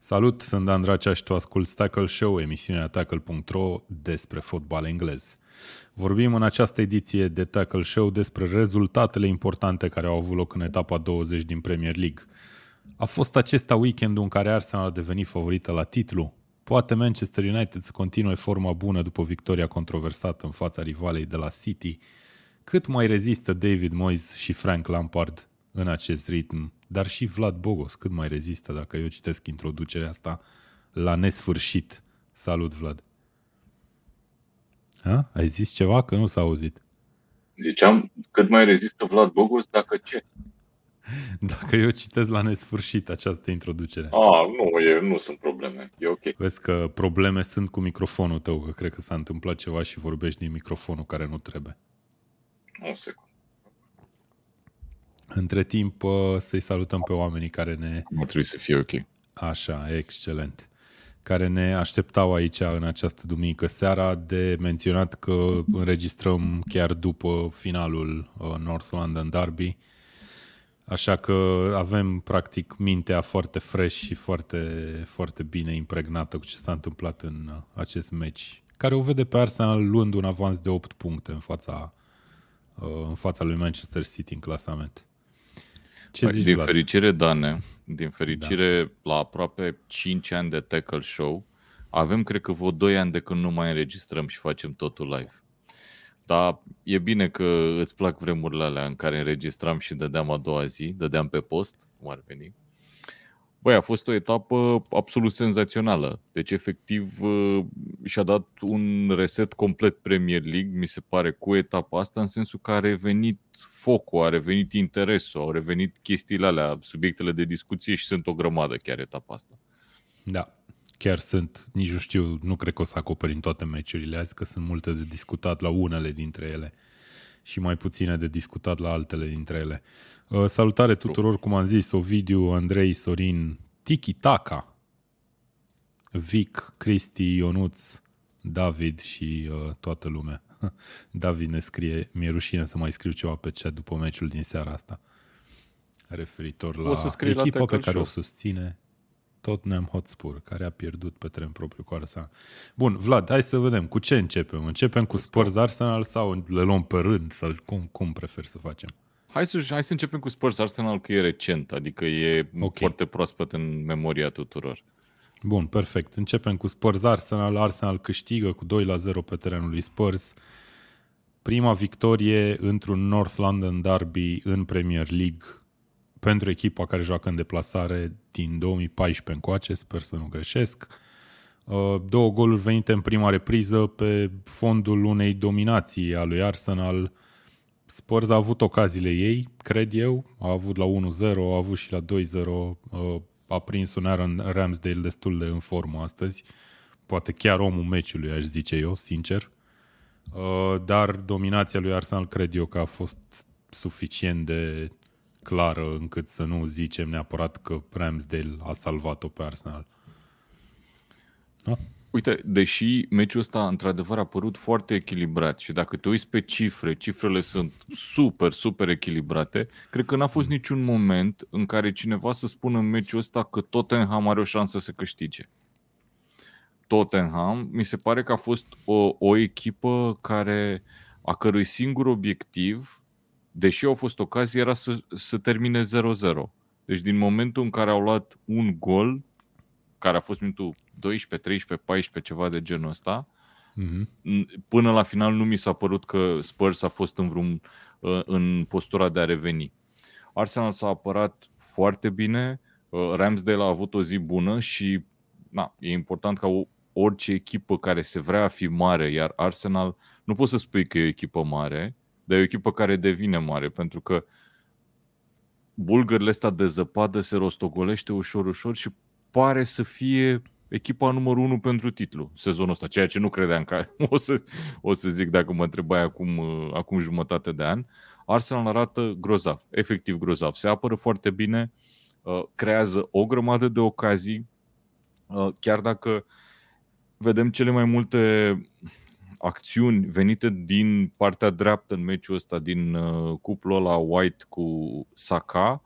Salut, sunt Dan Dracea și tu asculti Tackle Show, emisiunea Tackle.ro despre fotbal englez. Vorbim în această ediție de Tackle Show despre rezultatele importante care au avut loc în etapa 20 din Premier League. A fost acesta weekendul în care Arsenal a devenit favorită la titlu? Poate Manchester United să continue forma bună după victoria controversată în fața rivalei de la City? Cât mai rezistă David Moyes și Frank Lampard în acest ritm? Dar și Vlad Bogos, cât mai rezistă dacă eu citesc introducerea asta la nesfârșit. Salut, Vlad! Ha? Ai zis ceva? Că nu s-a auzit. Ziceam, cât mai rezistă Vlad Bogos, dacă ce? Dacă eu citesc la nesfârșit această introducere. A, nu, e, nu sunt probleme. E ok. Vezi că probleme sunt cu microfonul tău, că cred că s-a întâmplat ceva și vorbești din microfonul care nu trebuie. O secundă. Între timp uh, să-i salutăm pe oamenii care ne... Nu trebuie să fie ok. Așa, excelent. Care ne așteptau aici în această duminică seara de menționat că înregistrăm chiar după finalul uh, North London Derby. Așa că avem practic mintea foarte fresh și foarte, foarte bine impregnată cu ce s-a întâmplat în uh, acest meci, care o vede pe Arsenal luând un avans de 8 puncte în fața, în fața lui Manchester City în clasament. Ce păi, zici, din Vlad? fericire, Dane, din fericire, da. la aproape 5 ani de Tackle Show, avem, cred că, vreo 2 ani de când nu mai înregistrăm și facem totul live. Dar e bine că îți plac vremurile alea în care înregistram și dădeam a doua zi, dădeam pe post, cum ar veni. Băi, a fost o etapă absolut senzațională. Deci, efectiv, uh, și-a dat un reset complet Premier League, mi se pare, cu etapa asta, în sensul că a revenit focul, a revenit interesul, au revenit chestiile alea, subiectele de discuție și sunt o grămadă chiar etapa asta. Da, chiar sunt. Nici nu știu, nu cred că o să acoperim toate meciurile azi, că sunt multe de discutat la unele dintre ele și mai puține de discutat la altele dintre ele. Uh, salutare tuturor, cum am zis, Ovidiu, Andrei, Sorin, Tiki Taka, Vic, Cristi, Ionuț, David și uh, toată lumea. David ne scrie, mi-e rușine să mai scriu ceva pe chat după meciul din seara asta. Referitor la echipa la pe care show. o susține Tottenham Hotspur, care a pierdut pe teren propriu cu Arsenal. Bun, Vlad, hai să vedem. Cu ce începem? Începem cu Spurs Arsenal sau le luăm pe rând? Sau cum, cum prefer să facem? Hai să, hai să începem cu Spurs Arsenal, că e recent, adică e okay. foarte proaspăt în memoria tuturor. Bun, perfect. Începem cu Spurs Arsenal. Arsenal câștigă cu 2 la 0 pe terenul lui Spurs. Prima victorie într-un North London derby în Premier League pentru echipa care joacă în deplasare din 2014 încoace, sper să nu greșesc. Uh, două goluri venite în prima repriză pe fondul unei dominații a lui Arsenal. Spurs a avut ocaziile ei, cred eu, a avut la 1-0, a avut și la 2-0, a prins un Aaron Ramsdale destul de în formă astăzi. Poate chiar omul meciului, aș zice eu, sincer. Uh, dar dominația lui Arsenal cred eu că a fost suficient de clară încât să nu zicem neapărat că Ramsdale a salvat-o pe Arsenal. Nu? Uite, deși meciul ăsta într-adevăr a părut foarte echilibrat și dacă te uiți pe cifre, cifrele sunt super, super echilibrate, cred că n-a fost niciun moment în care cineva să spună în meciul ăsta că Tottenham are o șansă să câștige. Tottenham, mi se pare că a fost o, o echipă care a cărui singur obiectiv, deși au fost ocazii, era să, să termine 0-0. Deci din momentul în care au luat un gol, care a fost minutul 12, 13, 14, ceva de genul ăsta, uh-huh. până la final nu mi s-a părut că Spurs a fost în, vreun, uh, în postura de a reveni. Arsenal s-a apărat foarte bine, uh, Ramsdale a avut o zi bună și na, e important ca orice echipă care se vrea a fi mare, iar Arsenal nu poți să spui că e o echipă mare, dar e o echipă care devine mare, pentru că bulgările astea de zăpadă se rostogolește ușor, ușor și pare să fie echipa numărul 1 pentru titlu sezonul ăsta, ceea ce nu credeam că o să, o să zic dacă mă întrebai acum, acum jumătate de an. Arsenal arată grozav, efectiv grozav. Se apără foarte bine, uh, creează o grămadă de ocazii, uh, chiar dacă vedem cele mai multe acțiuni venite din partea dreaptă în meciul ăsta, din uh, cuplul ăla White cu Saka,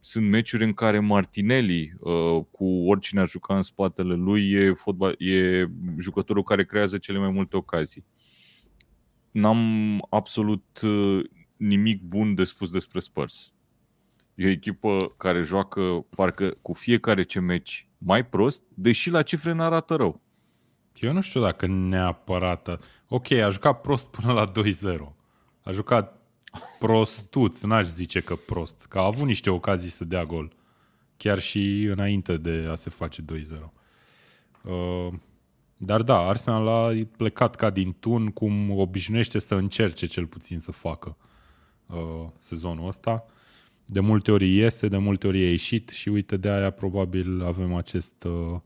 sunt meciuri în care Martinelli, uh, cu oricine a jucat în spatele lui, e, fotbal, e jucătorul care creează cele mai multe ocazii. N-am absolut uh, nimic bun de spus despre Spurs. E o echipă care joacă parcă cu fiecare ce meci mai prost, deși la cifre nu arată rău. Eu nu știu dacă neapărat... Ok, a jucat prost până la 2-0. A jucat prostuț, n-aș zice că prost, că a avut niște ocazii să dea gol, chiar și înainte de a se face 2-0. Uh, dar da, Arsenal a plecat ca din tun, cum obișnuiește să încerce cel puțin să facă uh, sezonul ăsta. De multe ori iese, de multe ori e ieșit și uite de aia probabil avem acest uh,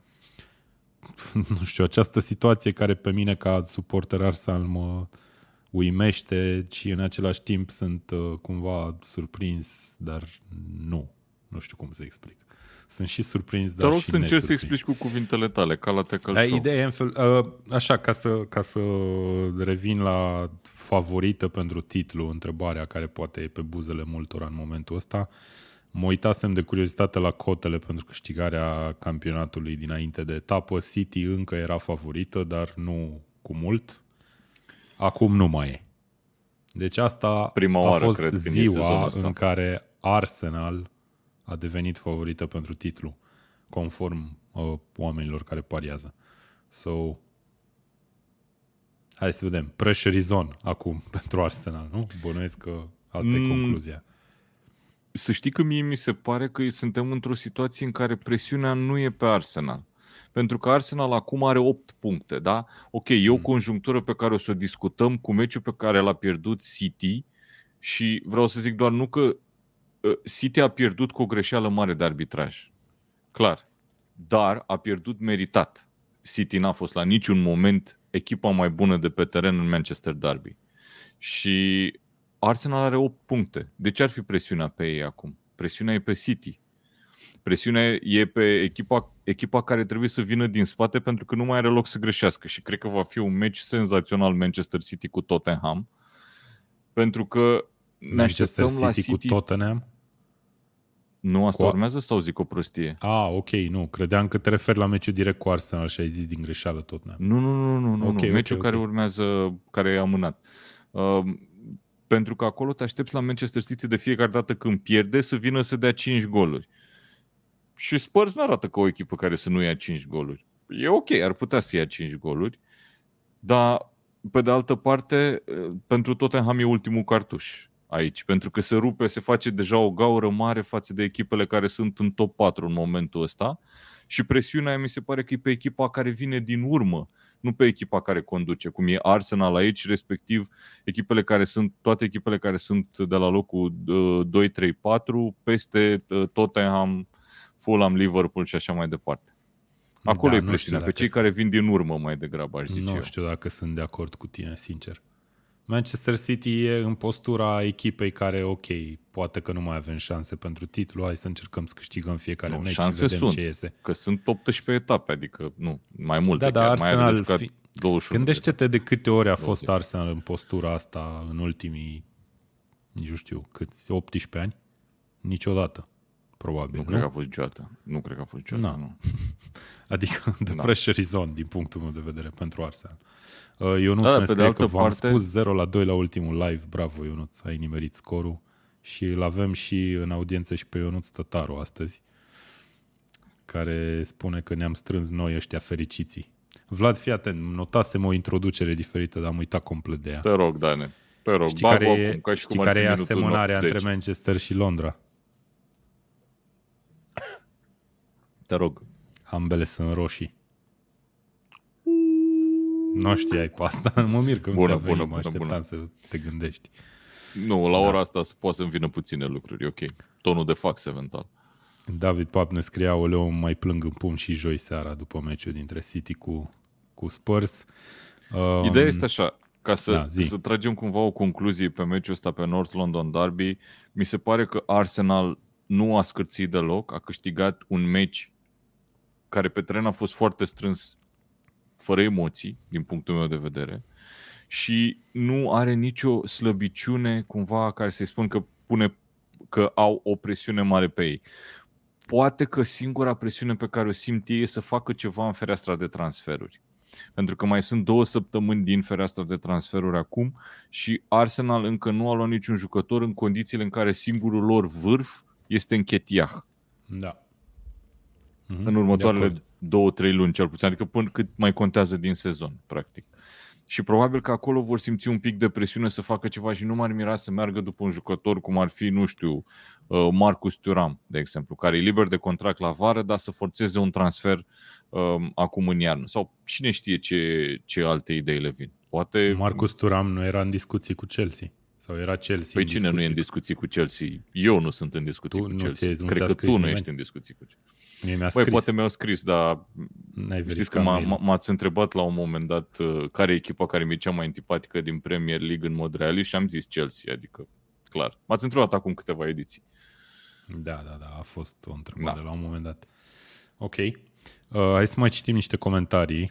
nu știu, această situație care pe mine ca suporter Arsenal mă, uimește și în același timp sunt uh, cumva surprins, dar nu. Nu știu cum să explic. Sunt și surprins, dar Te rog și să încerci să explici cu cuvintele tale, ca la Tecal da, Ideea e în fel, uh, așa, ca să, ca să revin la favorită pentru titlu, întrebarea care poate e pe buzele multora în momentul ăsta, mă uitasem de curiozitate la cotele pentru câștigarea campionatului dinainte de etapă. City încă era favorită, dar nu cu mult. Acum nu mai e. Deci asta Prima a oară, fost cred, ziua în care Arsenal a devenit favorită pentru titlu, conform uh, oamenilor care pariază. So, hai să vedem. Pressure is on acum pentru Arsenal, nu? Bănuiesc că asta mm. e concluzia. Să știi că mie mi se pare că suntem într-o situație în care presiunea nu e pe Arsenal. Pentru că Arsenal acum are 8 puncte, da? Ok, e o mm. conjunctură pe care o să o discutăm cu meciul pe care l-a pierdut City și vreau să zic doar nu că uh, City a pierdut cu o greșeală mare de arbitraj. Clar. Dar a pierdut meritat. City n-a fost la niciun moment echipa mai bună de pe teren în Manchester Derby. Și Arsenal are 8 puncte. De ce ar fi presiunea pe ei acum? Presiunea e pe City. Presiunea e pe echipa, echipa care trebuie să vină din spate pentru că nu mai are loc să greșească și cred că va fi un meci senzațional Manchester City cu Tottenham pentru că ne Manchester City la City cu Tottenham? Nu, asta cu... urmează sau zic o prostie? Ah, ok, nu. Credeam că te referi la meciul direct cu Arsenal și ai zis din greșeală Tottenham. Nu, nu, nu, nu, nu. Okay, nu. Meciul okay, care okay. urmează, care e amânat. Uh, pentru că acolo te aștepți la Manchester City de fiecare dată când pierde să vină să dea 5 goluri. Și Spurs nu arată ca o echipă care să nu ia 5 goluri. E ok, ar putea să ia 5 goluri, dar pe de altă parte, pentru Tottenham e ultimul cartuș aici, pentru că se rupe, se face deja o gaură mare față de echipele care sunt în top 4 în momentul ăsta și presiunea mi se pare că e pe echipa care vine din urmă, nu pe echipa care conduce, cum e Arsenal aici, respectiv echipele care sunt, toate echipele care sunt de la locul 2, 3, 4, peste uh, Tottenham, Fulham, Liverpool și așa mai departe. Acolo da, e presiunea, pe cei care vin din urmă mai degrabă, aș zice Nu eu. știu dacă sunt de acord cu tine, sincer. Manchester City e în postura echipei care, ok, poate că nu mai avem șanse pentru titlu, hai să încercăm să câștigăm fiecare nu, meci șanse și vedem sunt, ce iese. că sunt 18 etape, adică nu, mai multe da, da, chiar, Arsenal mai fi... 21 Gândește-te de câte ori a 20. fost Arsenal în postura asta în ultimii, nu știu, câți, 18 ani? Niciodată probabil. Nu, nu cred că a fost niciodată. Nu cred că a fost niciodată, no. nu. adică de no. pressure zone, din punctul meu de vedere, pentru Arsenal. Uh, Ionuț da, ne scrie că v-am parte... spus 0 la 2 la ultimul live. Bravo, Ionuț, ai nimerit scorul. Și îl avem și în audiență și pe Ionuț Tătaru astăzi, care spune că ne-am strâns noi ăștia fericiții. Vlad, fii atent, notasem o introducere diferită, dar am uitat complet de ea. Te rog, Dane. Te rog, știi care, e, acum, ca și știi care e asemănarea între Manchester și Londra? Te rog. Ambele sunt roșii. Nu știai pe asta. Mă mir că nu bună, ți-a venit, bună, mă așteptam bună. să te gândești. Nu, la da. ora asta poate să-mi vină puține lucruri, ok. Tonul de fax, eventual. David Pap ne scria, oleu, mai plâng în pum și joi seara după meciul dintre City cu, cu Spurs. Um, Ideea este așa, ca să, da, să tragem cumva o concluzie pe meciul ăsta pe North London Derby, mi se pare că Arsenal nu a scârțit deloc, a câștigat un meci care pe teren a fost foarte strâns, fără emoții, din punctul meu de vedere, și nu are nicio slăbiciune cumva care să-i spun că pune că au o presiune mare pe ei. Poate că singura presiune pe care o simt ei e să facă ceva în fereastra de transferuri. Pentru că mai sunt două săptămâni din fereastra de transferuri acum și Arsenal încă nu a luat niciun jucător în condițiile în care singurul lor vârf este în Chetiah. Da. Mm-hmm. În următoarele două, trei luni cel puțin, adică până cât mai contează din sezon, practic. Și probabil că acolo vor simți un pic de presiune să facă ceva și nu m-ar mira să meargă după un jucător cum ar fi, nu știu, uh, Marcus Thuram, de exemplu, care e liber de contract la vară, dar să forțeze un transfer um, acum în iarnă. Sau cine știe ce, ce alte idei le vin. Poate... Marcus Thuram nu era în discuții cu Chelsea. Sau era Chelsea Păi cine nu e în discuții cu Chelsea? Eu nu sunt în discuții tu cu Chelsea. Nu Cred că tu nu nimeni? ești în discuții cu Chelsea. Mie mi-a scris. Băi, poate mi-au scris, dar N-ai știți că m-a, m-ați întrebat la un moment dat uh, care e echipa care mi-e cea mai antipatică din Premier League în mod realist și am zis Chelsea, adică clar. M-ați întrebat acum câteva ediții. Da, da, da, a fost o întrebare da. la un moment dat. Ok. Uh, hai să mai citim niște comentarii.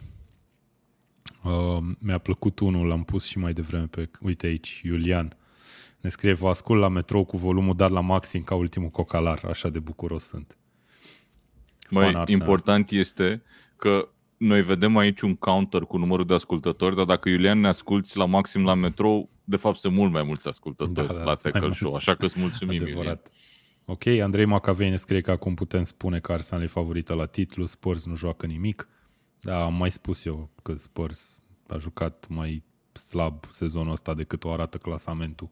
Uh, mi-a plăcut unul, l-am pus și mai devreme pe, uite aici, Iulian. Ne scrie, vă ascult la metrou cu volumul dat la maxim ca ultimul cocalar, așa de bucuros sunt. Mai important este că noi vedem aici un counter cu numărul de ascultători, dar dacă Iulian ne asculti la maxim la metrou, de fapt sunt mult mai mulți ascultători da, da, la Tackle Show, așa că îți mulțumim, Adevărat. Iulian. Ok, Andrei Macavei ne scrie că acum putem spune că Arsenal e favorită la titlu, Spurs nu joacă nimic. Da, am mai spus eu că Spurs a jucat mai slab sezonul ăsta decât o arată clasamentul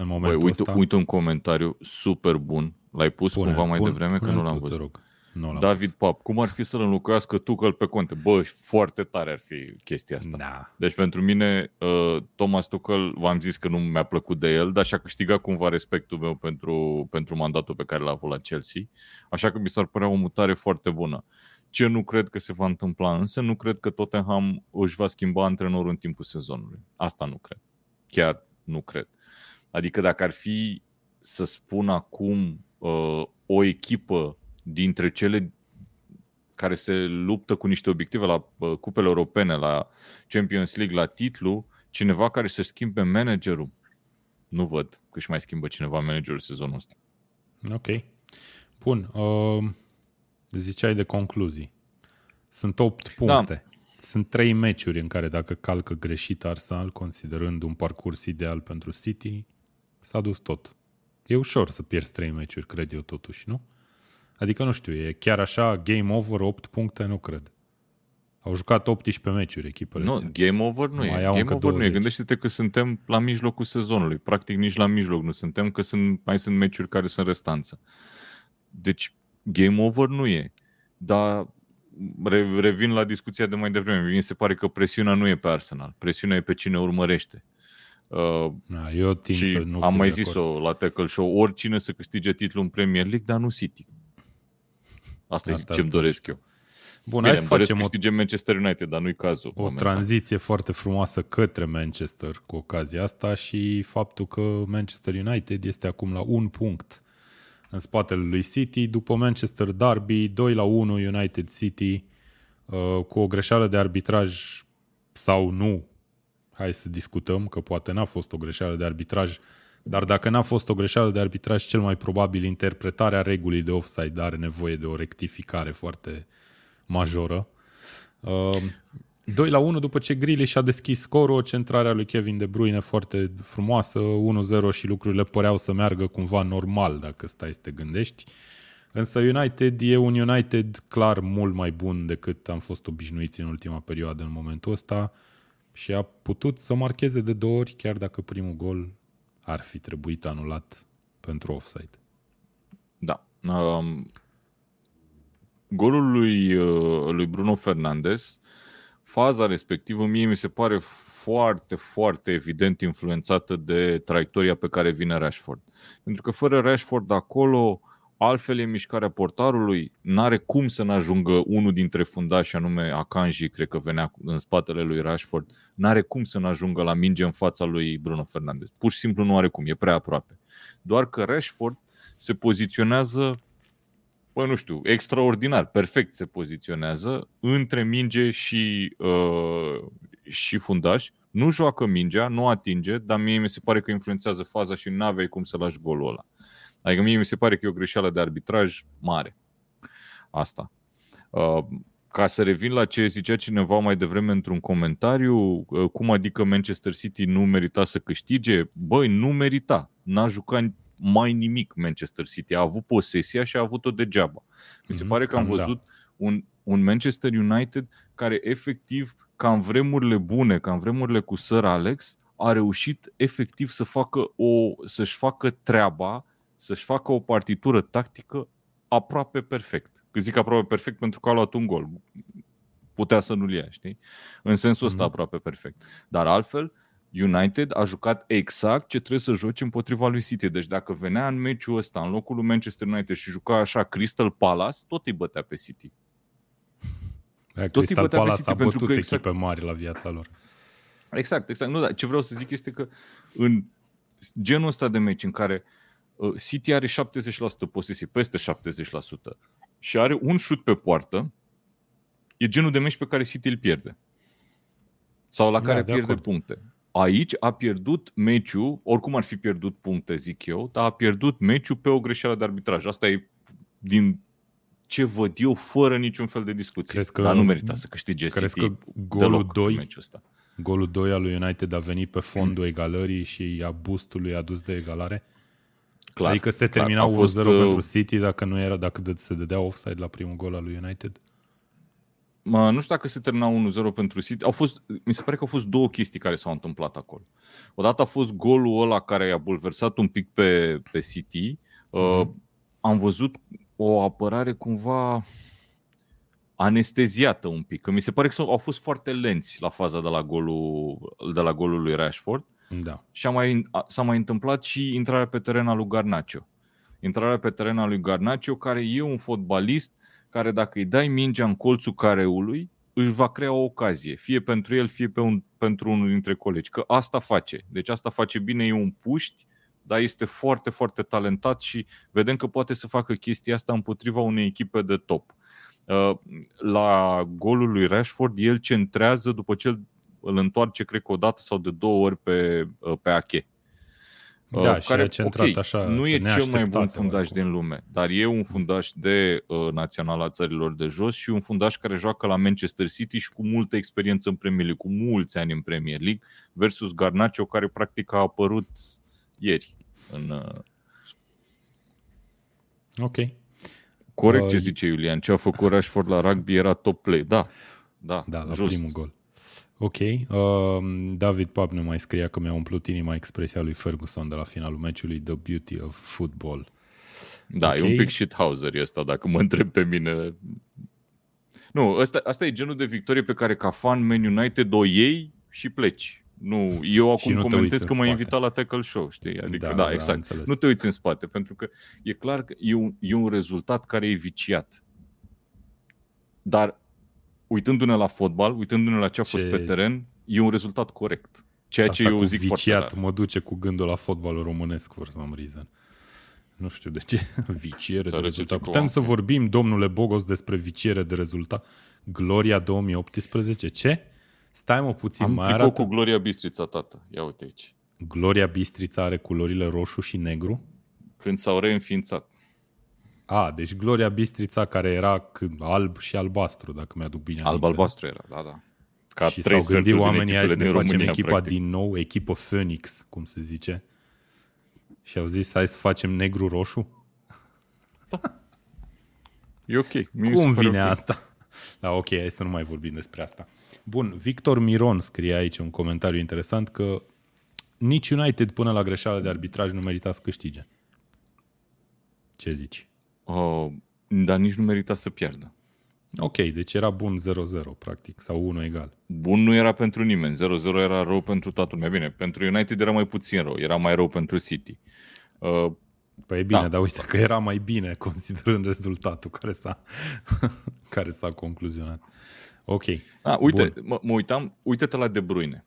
în momentul Băi, uite, ăsta. Uite un comentariu super bun. L-ai pus pune, cumva mai pune, devreme pune că nu l-am văzut. Rog. Nu David Pap, cum ar fi să-l înlocuiască Tuchel pe Conte? Bă, foarte tare ar fi chestia asta. Da. Deci pentru mine, uh, Thomas Tuchel, v-am zis că nu mi-a plăcut de el, dar și-a câștigat cumva respectul meu pentru, pentru mandatul pe care l-a avut la Chelsea. Așa că mi s-ar părea o mutare foarte bună. Ce nu cred că se va întâmpla însă, nu cred că Tottenham își va schimba antrenorul în timpul sezonului. Asta nu cred. Chiar nu cred. Adică dacă ar fi să spun acum uh, o echipă dintre cele care se luptă cu niște obiective la uh, cupele europene, la Champions League, la titlu, cineva care să schimbe managerul. Nu văd că își mai schimbă cineva managerul sezonul ăsta. Ok. Bun. Uh, ziceai de concluzii. Sunt 8 puncte. Da. Sunt 3 meciuri în care dacă calcă greșit Arsenal, considerând un parcurs ideal pentru City, s-a dus tot. E ușor să pierzi 3 meciuri, cred eu totuși, nu? Adică nu știu, e chiar așa game over 8 puncte, nu cred. Au jucat 18 meciuri echipele Nu, astea. game over nu, e. Game over 20. nu e. Gândește-te că suntem la mijlocul sezonului. Practic nici la mijloc nu suntem, că sunt, mai sunt meciuri care sunt restanță. Deci game over nu e. Dar revin la discuția de mai devreme. Mi se pare că presiunea nu e pe Arsenal. Presiunea e pe cine urmărește. Uh, da, eu și să nu am mai zis-o la Tackle Show, oricine să câștige titlul în Premier League, dar nu City. Asta, Asta e ce-mi doresc eu. Bun, Bine, hai să facem o, Manchester United, dar nu-i cazul. O momentan. tranziție foarte frumoasă către Manchester cu ocazia asta și faptul că Manchester United este acum la un punct în spatele lui City, după Manchester Derby, 2 la 1 United City, uh, cu o greșeală de arbitraj sau nu, hai să discutăm, că poate n-a fost o greșeală de arbitraj, dar dacă n-a fost o greșeală de arbitraj, cel mai probabil interpretarea regulii de offside are nevoie de o rectificare foarte majoră. Uh, 2 la 1 după ce Grealish a deschis scorul, o centrare a lui Kevin De Bruyne foarte frumoasă, 1-0 și lucrurile păreau să meargă cumva normal dacă stai să te gândești. Însă United e un United clar mult mai bun decât am fost obișnuiți în ultima perioadă în momentul ăsta și a putut să marcheze de două ori, chiar dacă primul gol ar fi trebuit anulat pentru offside. Da. Um, golul lui, uh, lui Bruno Fernandes, faza respectivă mie mi se pare foarte, foarte evident influențată de traiectoria pe care vine Rashford. Pentru că fără Rashford acolo, altfel e mișcarea portarului, n-are cum să n-ajungă unul dintre fundași, anume Akanji, cred că venea în spatele lui Rashford, n-are cum să n-ajungă la minge în fața lui Bruno Fernandes. Pur și simplu nu are cum, e prea aproape. Doar că Rashford se poziționează, bă, nu știu, extraordinar, perfect se poziționează între minge și, uh, și fundaș. Nu joacă mingea, nu atinge, dar mie mi se pare că influențează faza și nu aveai cum să lași golul ăla. Adică mie mi se pare că e o greșeală de arbitraj mare. Asta. Uh, ca să revin la ce zicea cineva mai devreme într-un comentariu, uh, cum adică Manchester City nu merita să câștige? Băi, nu merita. N-a jucat mai nimic Manchester City. A avut posesia și a avut-o degeaba. Mi se mm-hmm, pare că am da. văzut da. un, un Manchester United care efectiv, ca în vremurile bune, ca în vremurile cu Sir Alex, a reușit efectiv să facă o, să-și facă treaba, să-și facă o partitură tactică aproape perfect. Că zic aproape perfect pentru că a luat un gol. Putea să nu-l ia, știi? În sensul ăsta mm-hmm. aproape perfect. Dar altfel, United a jucat exact ce trebuie să joci împotriva lui City. Deci dacă venea în meciul ăsta, în locul lui Manchester United și juca așa Crystal Palace, tot îi bătea pe City. Tot Crystal Palace a bătut că exact... echipe mari la viața lor. Exact, exact. Nu, dar ce vreau să zic este că în genul ăsta de meci în care uh, City are 70% posesie, peste 70%, și are un șut pe poartă, e genul de meci pe care City îl pierde. Sau la da, care pierde acord. puncte. Aici a pierdut meciul, oricum ar fi pierdut puncte, zic eu, dar a pierdut meciul pe o greșeală de arbitraj. Asta e din ce văd eu, fără niciun fel de discuție. Crezi că, dar nu merita să câștige crezi City că golul 2, meciul ăsta. golul 2 al lui United a venit pe fondul mm. egalării și a boostului adus de egalare? Clar, adică se termina 1-0 fost, uh, pentru City dacă nu era, dacă se dădea offside la primul gol al lui United? Mă, nu știu dacă se termina 1-0 pentru City. Au fost, mi se pare că au fost două chestii care s-au întâmplat acolo. Odată a fost golul ăla care a bulversat un pic pe, pe City. Mm-hmm. Uh, mhm. am văzut o apărare cumva anesteziată un pic. Că mi se pare că au fost foarte lenți la faza de la golul, de la golul lui Rashford. Da. Și a mai, a, s-a mai întâmplat și intrarea pe teren al lui Garnacio. Intrarea pe teren al lui Garnacio, care e un fotbalist care dacă îi dai mingea în colțul careului, își va crea o ocazie, fie pentru el, fie pe un, pentru unul dintre colegi. Că asta face. Deci asta face bine, e un puști, dar este foarte, foarte talentat și vedem că poate să facă chestia asta împotriva unei echipe de top. Uh, la golul lui Rashford, el centrează după ce îl întoarce, cred că o dată sau de două ori pe, uh, pe Ache. Da, uh, care, și a centrat okay, așa Nu e cel mai bun fundaș din lume, dar e un fundaș de uh, național țărilor de jos și un fundaș care joacă la Manchester City și cu multă experiență în Premier League, cu mulți ani în Premier League, versus Garnacho, care practic a apărut ieri. În, uh... Ok. Corect uh, ce zice Iulian, ce a făcut Rashford la rugby era top play. Da, da, da la just. primul gol. Ok. Uh, David Pap ne mai scria că mi-a umplut inima expresia lui Ferguson de la finalul meciului The Beauty of Football. Da, okay. e un pic shithouser ăsta, dacă mă întreb pe mine. Nu, asta, asta e genul de victorie pe care ca fan Man United o iei și pleci. Nu, eu acum nu comentez că m-a invitat la Tackle Show, știi? Adică, da, da, da exact. Înțeles. Nu te uiți în spate, pentru că e clar că e un, e un rezultat care e viciat. Dar uitându-ne la fotbal, uitându-ne la ce a fost ce... pe teren, e un rezultat corect. Ceea Asta ce eu zic viciat foarte mă duce cu gândul la fotbalul românesc, for some reason. Nu știu de ce. Viciere de rezultat. Putem să vorbim, domnule Bogos, despre viciere de rezultat. Gloria 2018. Ce? Stai mă puțin, Am mai arată... cu Gloria Bistrița, tată. Ia uite aici. Gloria Bistrița are culorile roșu și negru? Când s-au reînființat. A, deci Gloria Bistrița care era alb și albastru, dacă mi-aduc bine Alb-albastru era, da, da. Ca și s-au gândit oamenii hai să ne facem România, echipa practic. din nou, echipă Phoenix, cum se zice. Și au zis hai să facem negru-roșu. Da. E ok. Mie cum vine okay. asta? Da, ok, hai să nu mai vorbim despre asta. Bun, Victor Miron scrie aici un comentariu interesant că nici United până la greșeală de arbitraj nu merita să câștige. Ce zici? Uh, dar nici nu merita să pierdă. Ok, deci era bun 0-0, practic, sau 1 egal. Bun nu era pentru nimeni. 0-0 era rău pentru toată lumea. Bine, pentru United era mai puțin rău, era mai rău pentru City. Uh, Păi e bine, da. dar uite că era mai bine considerând rezultatul care s-a, care s-a concluzionat. Ok. Ah, uite, mă, mă uitam, uite-te la De Bruyne.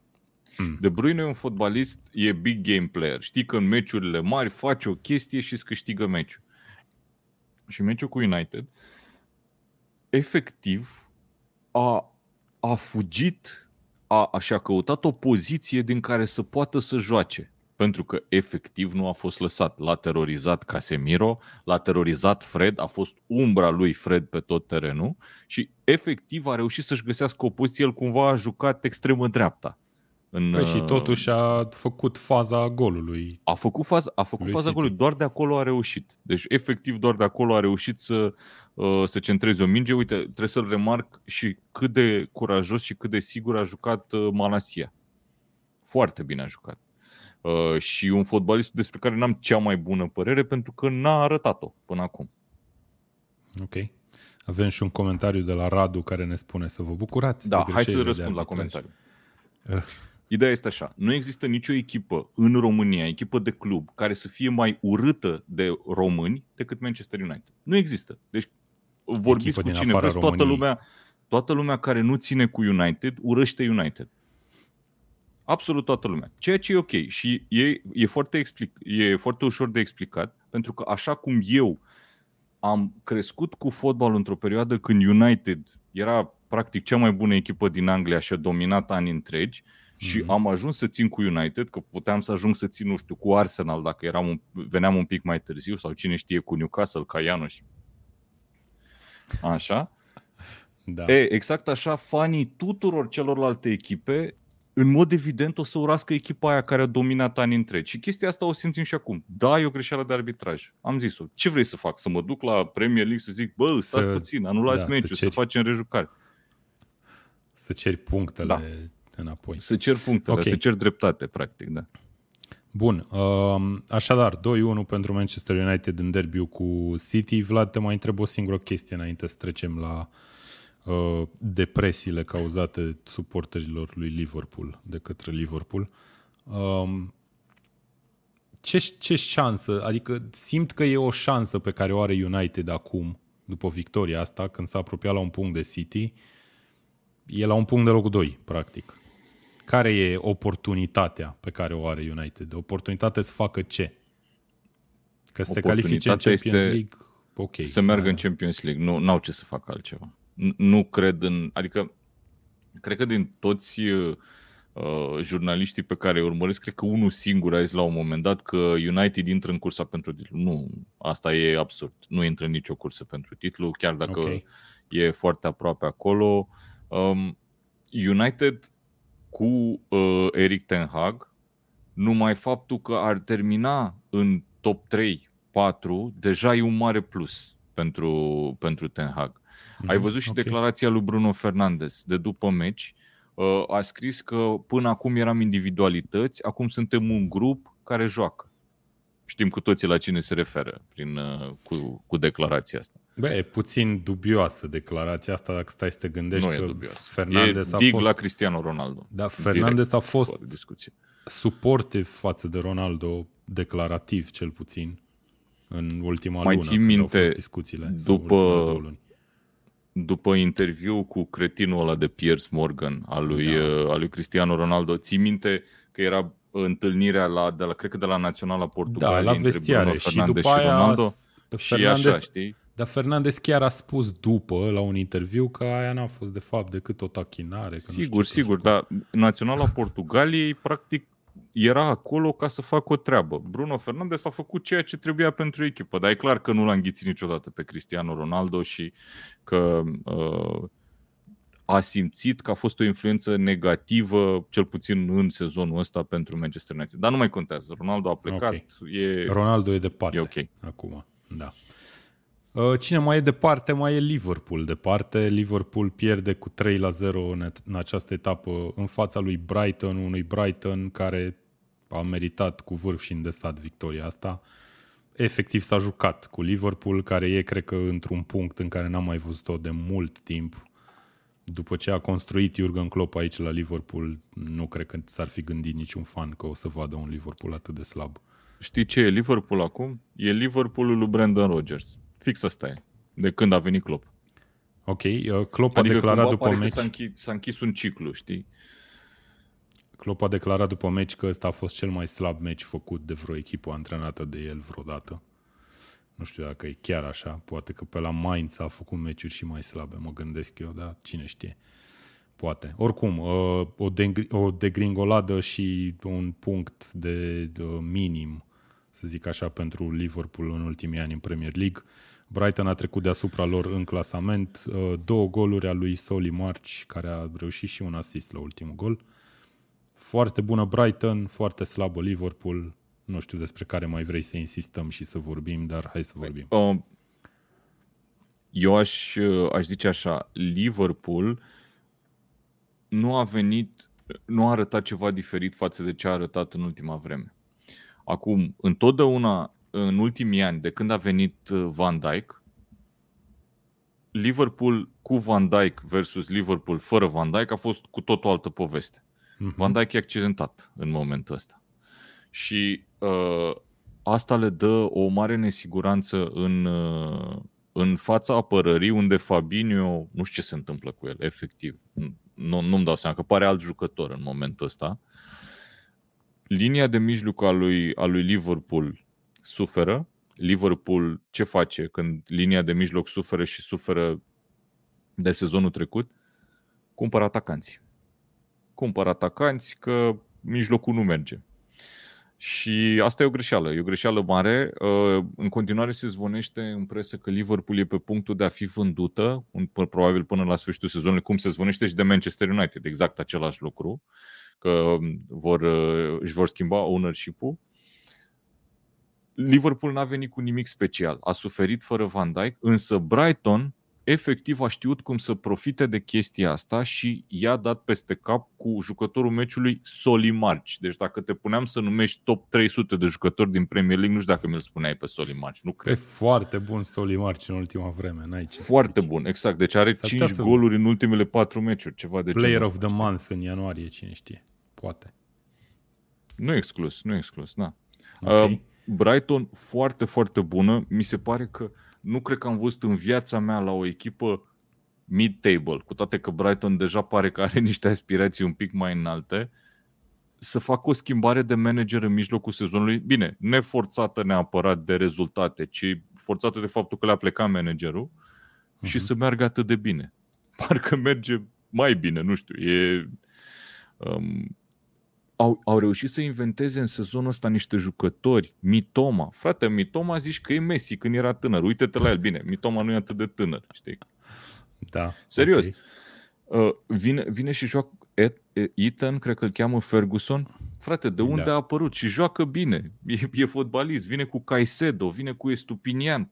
Hmm. De Bruyne e un fotbalist, e big game player. Știi că în meciurile mari face o chestie și îți câștigă meciul și meciul cu United, efectiv a, a fugit, a, a și-a căutat o poziție din care să poată să joace. pentru că efectiv nu a fost lăsat. L-a terorizat Casemiro, l-a terorizat Fred, a fost umbra lui Fred pe tot terenul și efectiv a reușit să-și găsească o poziție, el cumva a jucat extremă dreapta. În, păi și uh, totuși a făcut faza golului. A făcut faza, a făcut faza golului, doar de acolo a reușit. Deci efectiv doar de acolo a reușit să, uh, să centreze o minge. Uite, trebuie să-l remarc și cât de curajos și cât de sigur a jucat uh, Manasia. Foarte bine a jucat. Uh, și un fotbalist despre care n-am cea mai bună părere pentru că n-a arătat-o până acum. Ok. Avem și un comentariu de la Radu care ne spune să vă bucurați. Da, hai să răspund la comentariu. Uh. Ideea este așa, nu există nicio echipă în România, echipă de club, care să fie mai urâtă de români decât Manchester United. Nu există. Deci vorbiți echipă cu cine vreți, toată lumea, toată lumea care nu ține cu United urăște United. Absolut toată lumea. Ceea ce e ok și e, e, foarte, explic, e foarte ușor de explicat, pentru că așa cum eu am crescut cu fotbal într-o perioadă când United era practic cea mai bună echipă din Anglia și a dominat ani întregi și mm-hmm. am ajuns să țin cu United, că puteam să ajung să țin, nu știu, cu Arsenal dacă eram un, veneam un pic mai târziu sau cine știe cu Newcastle, ca Ianoș. Așa. Da. E, exact așa, fanii tuturor celorlalte echipe în mod evident o să urască echipa aia care a dominat ani întregi. Și chestia asta o simțim și acum. Da, e o greșeală de arbitraj. Am zis-o. Ce vrei să fac? Să mă duc la Premier League să zic, bă, stați să, puțin, anulați da, meciul, să, ceri, să facem rejucare. Să ceri punctele da. Înapoi. Să cer punctele, okay. să cer dreptate, practic, da. Bun, um, așadar, 2-1 pentru Manchester United în derbiu cu City. Vlad, te mai întreb o singură chestie înainte să trecem la Uh, depresiile cauzate suporterilor lui Liverpool de către Liverpool. Um, ce, ce șansă, adică simt că e o șansă pe care o are United acum, după victoria asta, când s-a apropiat la un punct de City, e la un punct de locul 2, practic. Care e oportunitatea pe care o are United? Oportunitatea să facă ce? Că se califice în Champions League, ok. Să meargă în Champions League, nu au ce să facă altceva nu cred în. Adică, cred că din toți uh, jurnaliștii pe care îi urmăresc, cred că unul singur a zis la un moment dat că United intră în cursa pentru titlu. Nu, asta e absurd. Nu intră în nicio cursă pentru titlu, chiar dacă okay. e foarte aproape acolo. Um, United cu uh, Eric Ten Hag, numai faptul că ar termina în top 3 4 deja e un mare plus pentru, pentru Ten Hag. Mm-hmm. Ai văzut și okay. declarația lui Bruno Fernandes de după meci. Uh, a scris că până acum eram individualități, acum suntem un grup care joacă. Știm cu toții la cine se referă prin, uh, cu, cu declarația asta. Bă, e puțin dubioasă declarația asta dacă stai să te gândești nu că dubios. Fernandez e a dig fost... la Cristiano Ronaldo. Da, Fernandez Direct, a fost suportiv față de Ronaldo, declarativ cel puțin, în ultima Mai lună, ții minte, au fost discuțiile. După, după interviu cu cretinul ăla de Piers Morgan al lui, da. uh, al lui Cristiano Ronaldo, ții minte că era întâlnirea la, de la, cred că de la Naționala Portugaliei da, la vestiare. și după și aia Ronaldo Fernandez, și așa, știi? Dar Fernandez chiar a spus după, la un interviu, că aia n-a fost de fapt decât o tachinare. Că sigur, nu știu sigur, dar Naționala Portugaliei practic era acolo ca să facă o treabă. Bruno Fernandes a făcut ceea ce trebuia pentru echipă, dar e clar că nu l-a înghițit niciodată pe Cristiano Ronaldo și că uh, a simțit că a fost o influență negativă, cel puțin în sezonul ăsta pentru Manchester United. Dar nu mai contează. Ronaldo a plecat. Okay. E... Ronaldo e departe e okay. acum. Da. Uh, cine mai e departe, mai e Liverpool. Departe, Liverpool pierde cu 3 la 0 în, în această etapă în fața lui Brighton, unui Brighton care a meritat cu vârf și îndesat victoria asta. Efectiv s-a jucat cu Liverpool, care e, cred că, într-un punct în care n-am mai văzut-o de mult timp. După ce a construit Jurgen Klopp aici la Liverpool, nu cred că s-ar fi gândit niciun fan că o să vadă un Liverpool atât de slab. Știi ce e Liverpool acum? E Liverpoolul lui Brandon Rodgers. Fix asta e. De când a venit Klopp. Ok, uh, Klopp adică a declarat după meci... S-a închis, s-a închis un ciclu, știi? Klopp a declarat după meci că ăsta a fost cel mai slab meci făcut de vreo echipă antrenată de el vreodată. Nu știu dacă e chiar așa, poate că pe la Mainz a făcut meciuri și mai slabe, mă gândesc eu, dar cine știe. Poate. Oricum, uh, o, de- o degringoladă și un punct de, de minim, să zic așa, pentru Liverpool în ultimii ani în Premier League. Brighton a trecut deasupra lor în clasament, uh, două goluri a lui Soli March, care a reușit și un asist la ultimul gol. Foarte bună Brighton, foarte slabă Liverpool. Nu știu despre care mai vrei să insistăm și să vorbim, dar hai să vorbim. Uh, eu aș, uh, aș zice așa, Liverpool nu a venit, nu a arătat ceva diferit față de ce a arătat în ultima vreme. Acum, întotdeauna, în ultimii ani, de când a venit uh, Van Dijk, Liverpool cu Van Dijk versus Liverpool fără Van Dijk a fost cu tot o altă poveste. Mm-hmm. Van Dijk e accidentat în momentul ăsta. Și uh, asta le dă o mare nesiguranță în, uh, în fața apărării, unde Fabinho, nu știu ce se întâmplă cu el, efectiv. Nu, nu-mi dau seama, că pare alt jucător în momentul ăsta. Linia de mijloc a lui, a lui Liverpool suferă. Liverpool ce face când linia de mijloc suferă și suferă de sezonul trecut? Cumpără atacanți. Cumpără atacanți că mijlocul nu merge. Și asta e o greșeală, e o greșeală mare. Uh, în continuare se zvonește în presă că Liverpool e pe punctul de a fi vândută, probabil până la sfârșitul sezonului, cum se zvonește și de Manchester United, exact același lucru, că vor, uh, își vor schimba ownership-ul. Liverpool n-a venit cu nimic special, a suferit fără Van Dijk, însă Brighton efectiv a știut cum să profite de chestia asta și i-a dat peste cap cu jucătorul meciului Soli March. Deci dacă te puneam să numești top 300 de jucători din Premier League, nu știu dacă mi-l spuneai pe Soli March, nu cred. E foarte bun Soli March în ultima vreme, n-ai ce Foarte zici. bun, exact. Deci are S-ar 5 goluri în ultimele 4 meciuri, ceva de Player of the month în ianuarie, cine știe. Poate. Nu exclus, nu exclus, da. Okay. Uh, Brighton foarte, foarte bună. Mi se pare că nu cred că am văzut în viața mea la o echipă mid-table, cu toate că Brighton deja pare că are niște aspirații un pic mai înalte, să facă o schimbare de manager în mijlocul sezonului. Bine, neforțată neapărat de rezultate, ci forțată de faptul că le-a plecat managerul uh-huh. și mhm. să meargă atât de bine. Parcă merge mai bine, nu știu. E, um, au, au reușit să inventeze în sezonul ăsta niște jucători. Mitoma. Frate, Mitoma zici că e Messi când era tânăr. Uite-te la el. Bine, Mitoma nu e atât de tânăr, știi? Da. Serios. Okay. Uh, vine, vine și joacă Ethan, cred că îl cheamă Ferguson. Frate, de unde da. a apărut? Și joacă bine. E, e fotbalist. Vine cu Caicedo, vine cu Estupinian.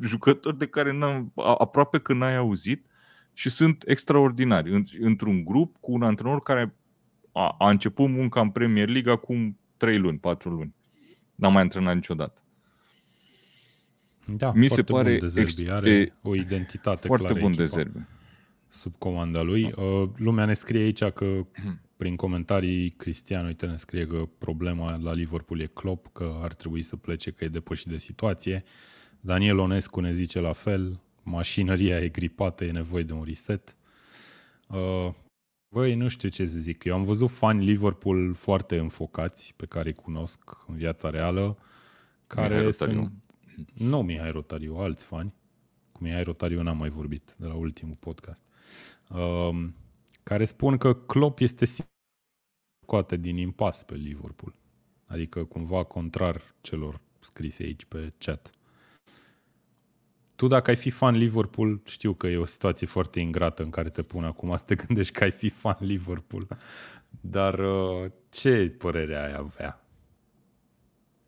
Jucători de care n-am, aproape că n-ai auzit și sunt extraordinari. Într-un grup cu un antrenor care a, a început munca în Premier League acum 3 luni, 4 luni. N-am mai antrenat niciodată. Da, Mi se pare bun de Zerbi. Are e, o identitate foarte clară bun de Zerbi. Sub comanda lui. Da. Uh, lumea ne scrie aici că prin comentarii Cristian, uite, ne scrie că problema la Liverpool e Klopp, că ar trebui să plece, că e depășit de situație. Daniel Onescu ne zice la fel, mașinăria e gripată, e nevoie de un reset. Uh, Băi, nu știu ce să zic. Eu am văzut fani Liverpool foarte înfocați, pe care îi cunosc în viața reală, care Mihai sunt... Rotariu. Nu Mihai Rotariu, alți fani. Cu Mihai Rotariu n-am mai vorbit de la ultimul podcast. Um, care spun că Klopp este scoate din impas pe Liverpool. Adică cumva contrar celor scrise aici pe chat. Tu dacă ai fi fan Liverpool, știu că e o situație foarte ingrată în care te pun acum să te gândești că ai fi fan Liverpool, dar uh, ce părere ai avea?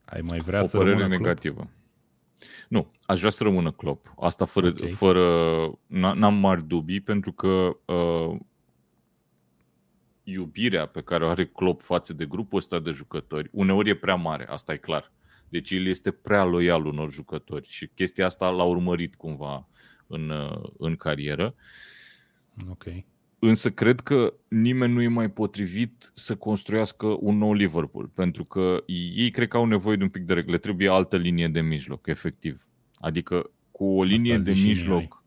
Ai mai vrea o să părere rămână negativă. Club? Nu, aș vrea să rămână Klopp. Asta fără, okay. fără n-am mari dubii, pentru că uh, iubirea pe care o are Klopp față de grupul ăsta de jucători, uneori e prea mare, asta e clar. Deci el este prea loial unor jucători și chestia asta l-a urmărit cumva în, în carieră. Ok. Însă cred că nimeni nu e mai potrivit să construiască un nou Liverpool, pentru că ei cred că au nevoie de un pic de regle. Trebuie altă linie de mijloc, efectiv. Adică cu o linie Asta de mijloc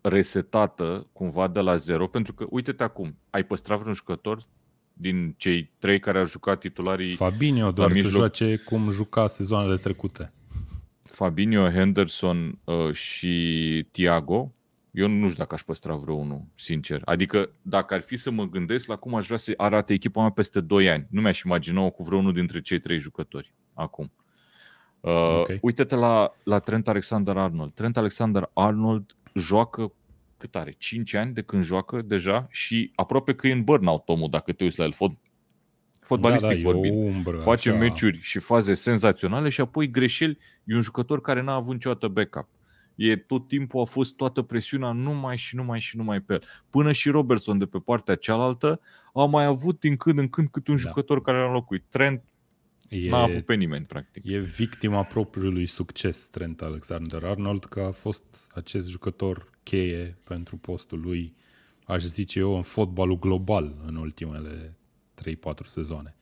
resetată cumva de la zero, pentru că uite-te acum, ai păstrat vreun jucător din cei trei care au jucat titularii Fabinho doar mijloc. să joace cum juca sezoanele trecute. Fabinho, Henderson uh, și Thiago Eu nu știu dacă aș păstra vreo unul, sincer. Adică dacă ar fi să mă gândesc la cum aș vrea să arate echipa mea peste 2 ani, nu mi-aș imagina cu vreunul dintre cei trei jucători acum. Uh, okay. Uite-te la, la Trent Alexander-Arnold. Trent Alexander-Arnold joacă cât are? 5 ani de când joacă deja și aproape că e în burnout omul dacă te uiți la el. Fot, fotbalistic da, da, vorbind. Umbră, Face așa. meciuri și faze senzaționale și apoi greșeli. E un jucător care n-a avut niciodată backup. E tot timpul a fost toată presiunea numai și numai și numai pe el. Până și Robertson de pe partea cealaltă a mai avut din când în când cât un da. jucător care l-a înlocuit. Trent E, N-a avut pe nimeni, practic. E victima propriului succes Trent Alexander-Arnold, că a fost acest jucător cheie pentru postul lui, aș zice eu, în fotbalul global în ultimele 3-4 sezoane.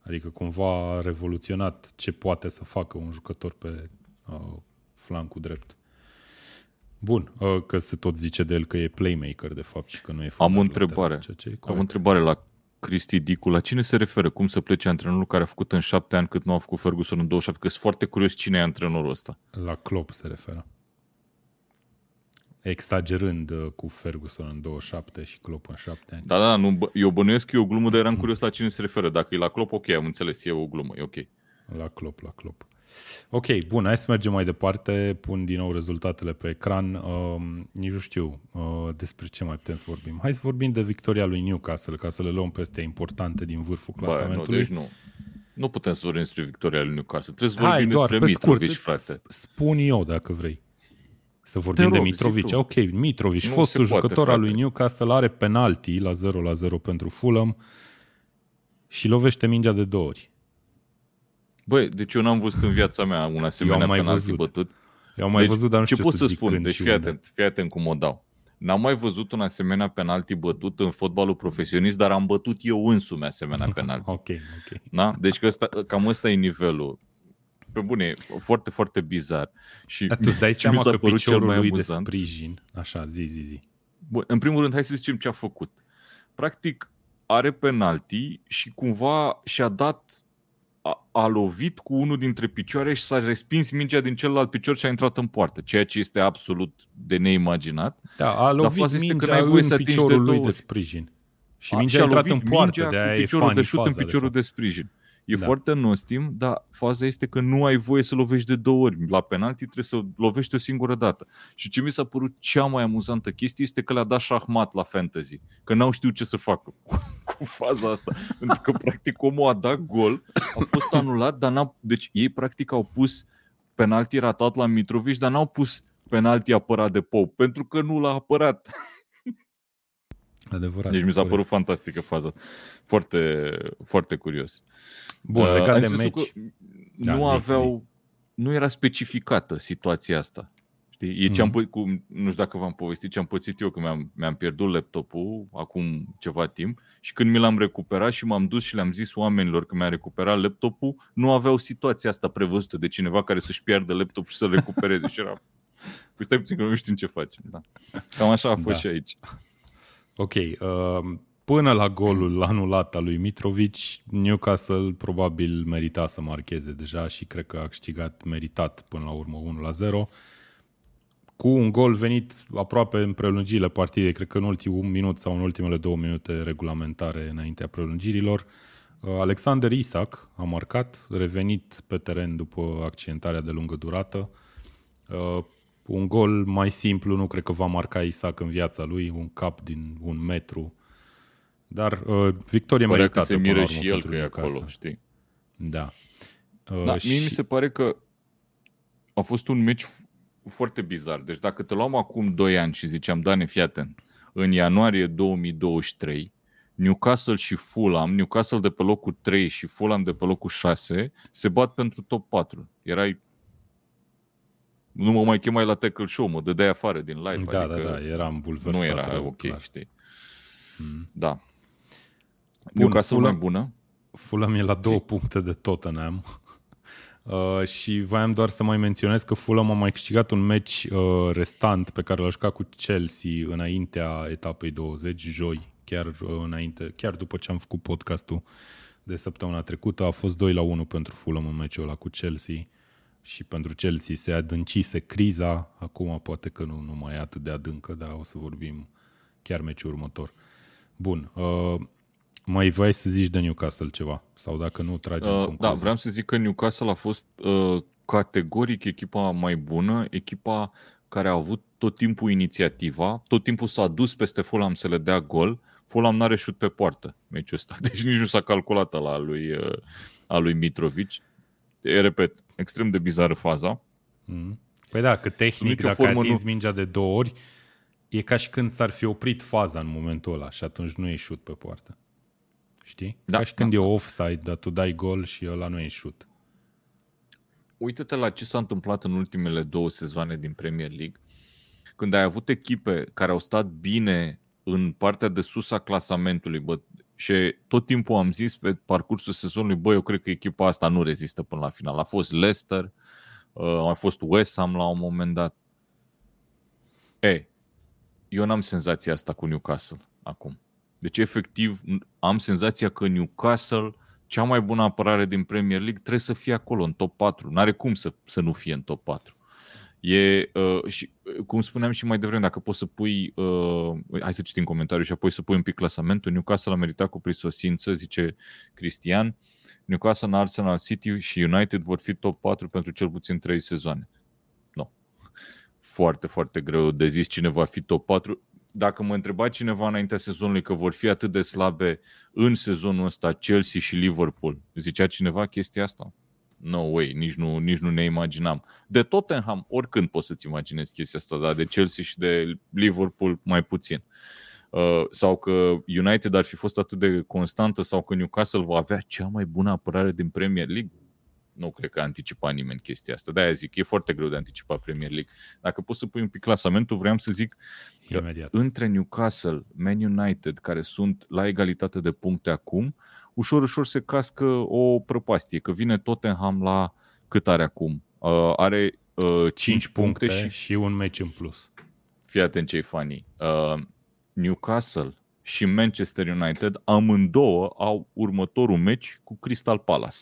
Adică cumva a revoluționat ce poate să facă un jucător pe uh, flancul drept. Bun, uh, că se tot zice de el că e playmaker de fapt și că nu e Am o întrebare. Am o întrebare la Cristi Dicu, la cine se referă? Cum să plece antrenorul care a făcut în șapte ani cât nu a făcut Ferguson în 27? Că sunt foarte curios cine e antrenorul ăsta. La Klopp se referă. Exagerând uh, cu Ferguson în 27 și Klopp în 7 ani. Da, da, nu, eu bănuiesc că e o glumă, dar eram curios la cine se referă. Dacă e la Klopp, ok, am înțeles, e o glumă, e ok. La Klopp, la Klopp. Ok, bun, hai să mergem mai departe. Pun din nou rezultatele pe ecran. Uh, nici nu știu uh, despre ce mai putem să vorbim. Hai să vorbim de victoria lui Newcastle, ca să le luăm peste importante din vârful clasamentului. Bă, nu, deci nu. Nu putem să vorbim despre victoria lui Newcastle. Trebuie să vorbim Hai, doar, despre Mitrovic, scurt, frate. Spun eu, dacă vrei. Să vorbim rog, de Mitrovic. Ok, Mitrovic, nu fostul jucător al lui Newcastle, are penalti la 0 la 0 pentru Fulham și lovește mingea de două ori. Băi, deci eu n-am văzut în viața mea un asemenea eu am mai penalti văzut. bătut. Eu am mai deci, văzut, dar nu știu ce pot să, să spun. Deci fii atent, fii atent cum o dau. N-am mai văzut un asemenea penalti bătut în fotbalul profesionist, dar am bătut eu însumi asemenea penalti. ok, ok. Da? Deci că ăsta, cam ăsta e nivelul. Pe bune, foarte, foarte bizar. Și dar tu îți dai seama că piciorul lui amuzant. de sprijin, așa, zi, zi, zi. Bun, în primul rând, hai să zicem ce a făcut. Practic, are penalti și cumva și-a dat a, a lovit cu unul dintre picioare și s-a respins mingea din celălalt picior și a intrat în poartă, ceea ce este absolut de neimaginat. Da, a lovit Dar mingea că în să piciorul de lui de sprijin. Și mingea a, a intrat în poartă, de aia e piciorul de șut în piciorul de, de sprijin. E da. foarte nostim, dar faza este că nu ai voie să lovești de două ori. La penalti trebuie să lovești o singură dată. Și ce mi s-a părut cea mai amuzantă chestie este că le-a dat șahmat la fantasy. Că n-au știut ce să facă cu, cu faza asta. Pentru că practic omul a dat gol, a fost anulat, dar n-a... Deci ei practic au pus penalti ratat la Mitrovic, dar n-au pus penalti apărat de Pop, pentru că nu l-a apărat. Adevărat. Deci mi s-a părut fantastică faza. Foarte, foarte curios. Bun, uh, legat de meci. Da, nu aveau, nu era specificată situația asta. Știi? E ce am, mm. cu, nu știu dacă v-am povestit ce am pățit eu, că mi-am, mi-am pierdut laptopul acum ceva timp și când mi l-am recuperat și m-am dus și le-am zis oamenilor că mi-a recuperat laptopul, nu aveau situația asta prevăzută de cineva care să-și piardă laptopul și să-l recupereze și era... Păi stai puțin că nu știm ce facem. Da. Cam așa a fost da. și aici. Ok. Uh, până la golul anulat al lui Mitrovic, Newcastle probabil merita să marcheze deja și cred că a câștigat meritat până la urmă 1 la 0 cu un gol venit aproape în prelungirile partidei, cred că în ultimul minut sau în ultimele două minute regulamentare înaintea prelungirilor. Uh, Alexander Isaac a marcat, revenit pe teren după accidentarea de lungă durată. Uh, un gol mai simplu, nu cred că va marca Isaac în viața lui, un cap din un metru. Dar uh, victorie Părea meritată. Că se miră și el că e acolo, știi? Da. Uh, da și... Mie mi se pare că a fost un meci foarte bizar. Deci dacă te luam acum 2 ani și ziceam, Dane, fii atent, în ianuarie 2023, Newcastle și Fulham, Newcastle de pe locul 3 și Fulham de pe locul 6, se bat pentru top 4. Erai nu mă mai chemai la tackle show, mă dădeai afară din live. Da, adică da, da, eram bulversat. Nu era ok, clar. știi. Mm. Da. Bun, Newcastle Fulham, mai bună. Fulham e la două Zi. puncte de Tottenham. Uh, și voiam doar să mai menționez că Fulham a mai câștigat un meci uh, restant pe care l-a jucat cu Chelsea înaintea etapei 20, joi, chiar, uh, înainte, chiar după ce am făcut podcastul de săptămâna trecută. A fost 2 la 1 pentru Fulham în meciul ăla cu Chelsea. Și pentru Chelsea se adâncise criza, acum poate că nu, nu mai e atât de adâncă, dar o să vorbim chiar meciul următor. Bun, uh, mai vrei să zici de Newcastle ceva? Sau dacă nu, tragem uh, Da, vreau să zic că Newcastle a fost uh, categoric echipa mai bună, echipa care a avut tot timpul inițiativa, tot timpul s-a dus peste Fulham să le dea gol. Fulham n-are șut pe poartă meciul ăsta, deci nici nu s-a calculat la lui, uh, a lui Mitrovic. E, repet, extrem de bizară faza. Mm. Păi da, că tehnic, dacă ai atins nu... mingea de două ori, e ca și când s-ar fi oprit faza în momentul ăla și atunci nu e șut pe poartă. Știi? Da, ca și când da. e offside, dar tu dai gol și ăla nu e șut. Uită-te la ce s-a întâmplat în ultimele două sezoane din Premier League, când ai avut echipe care au stat bine în partea de sus a clasamentului, bă, și tot timpul am zis pe parcursul sezonului, bă, eu cred că echipa asta nu rezistă până la final. A fost Leicester, uh, a fost West Ham la un moment dat. E, eu n-am senzația asta cu Newcastle acum. Deci, efectiv, am senzația că Newcastle, cea mai bună apărare din Premier League, trebuie să fie acolo, în top 4. N-are cum să, să nu fie în top 4. E, uh, și, uh, cum spuneam și mai devreme, dacă poți să pui, uh, hai să citim comentariul și apoi să pui un pic clasamentul, Newcastle a meritat cu prisosință, zice Cristian, Newcastle, Arsenal, City și United vor fi top 4 pentru cel puțin 3 sezoane. Nu. Foarte, foarte greu de zis cine va fi top 4 dacă mă întreba cineva înaintea sezonului că vor fi atât de slabe în sezonul ăsta Chelsea și Liverpool, zicea cineva chestia asta? No way, nici nu, nici nu ne imaginam. De Tottenham, oricând poți să-ți imaginezi chestia asta, dar de Chelsea și de Liverpool mai puțin. Uh, sau că United ar fi fost atât de constantă sau că Newcastle va avea cea mai bună apărare din Premier League nu cred că a anticipat nimeni chestia asta. De-aia zic, e foarte greu de anticipat Premier League. Dacă poți să pui un pic clasamentul, vreau să zic că Imediat. între Newcastle, Man United, care sunt la egalitate de puncte acum, ușor, ușor se cască o prăpastie, că vine Tottenham la cât are acum? Uh, are uh, 5 puncte, puncte și... și un meci în plus. Fii atent ce funny. Uh, Newcastle și Manchester United amândouă au următorul meci cu Crystal Palace.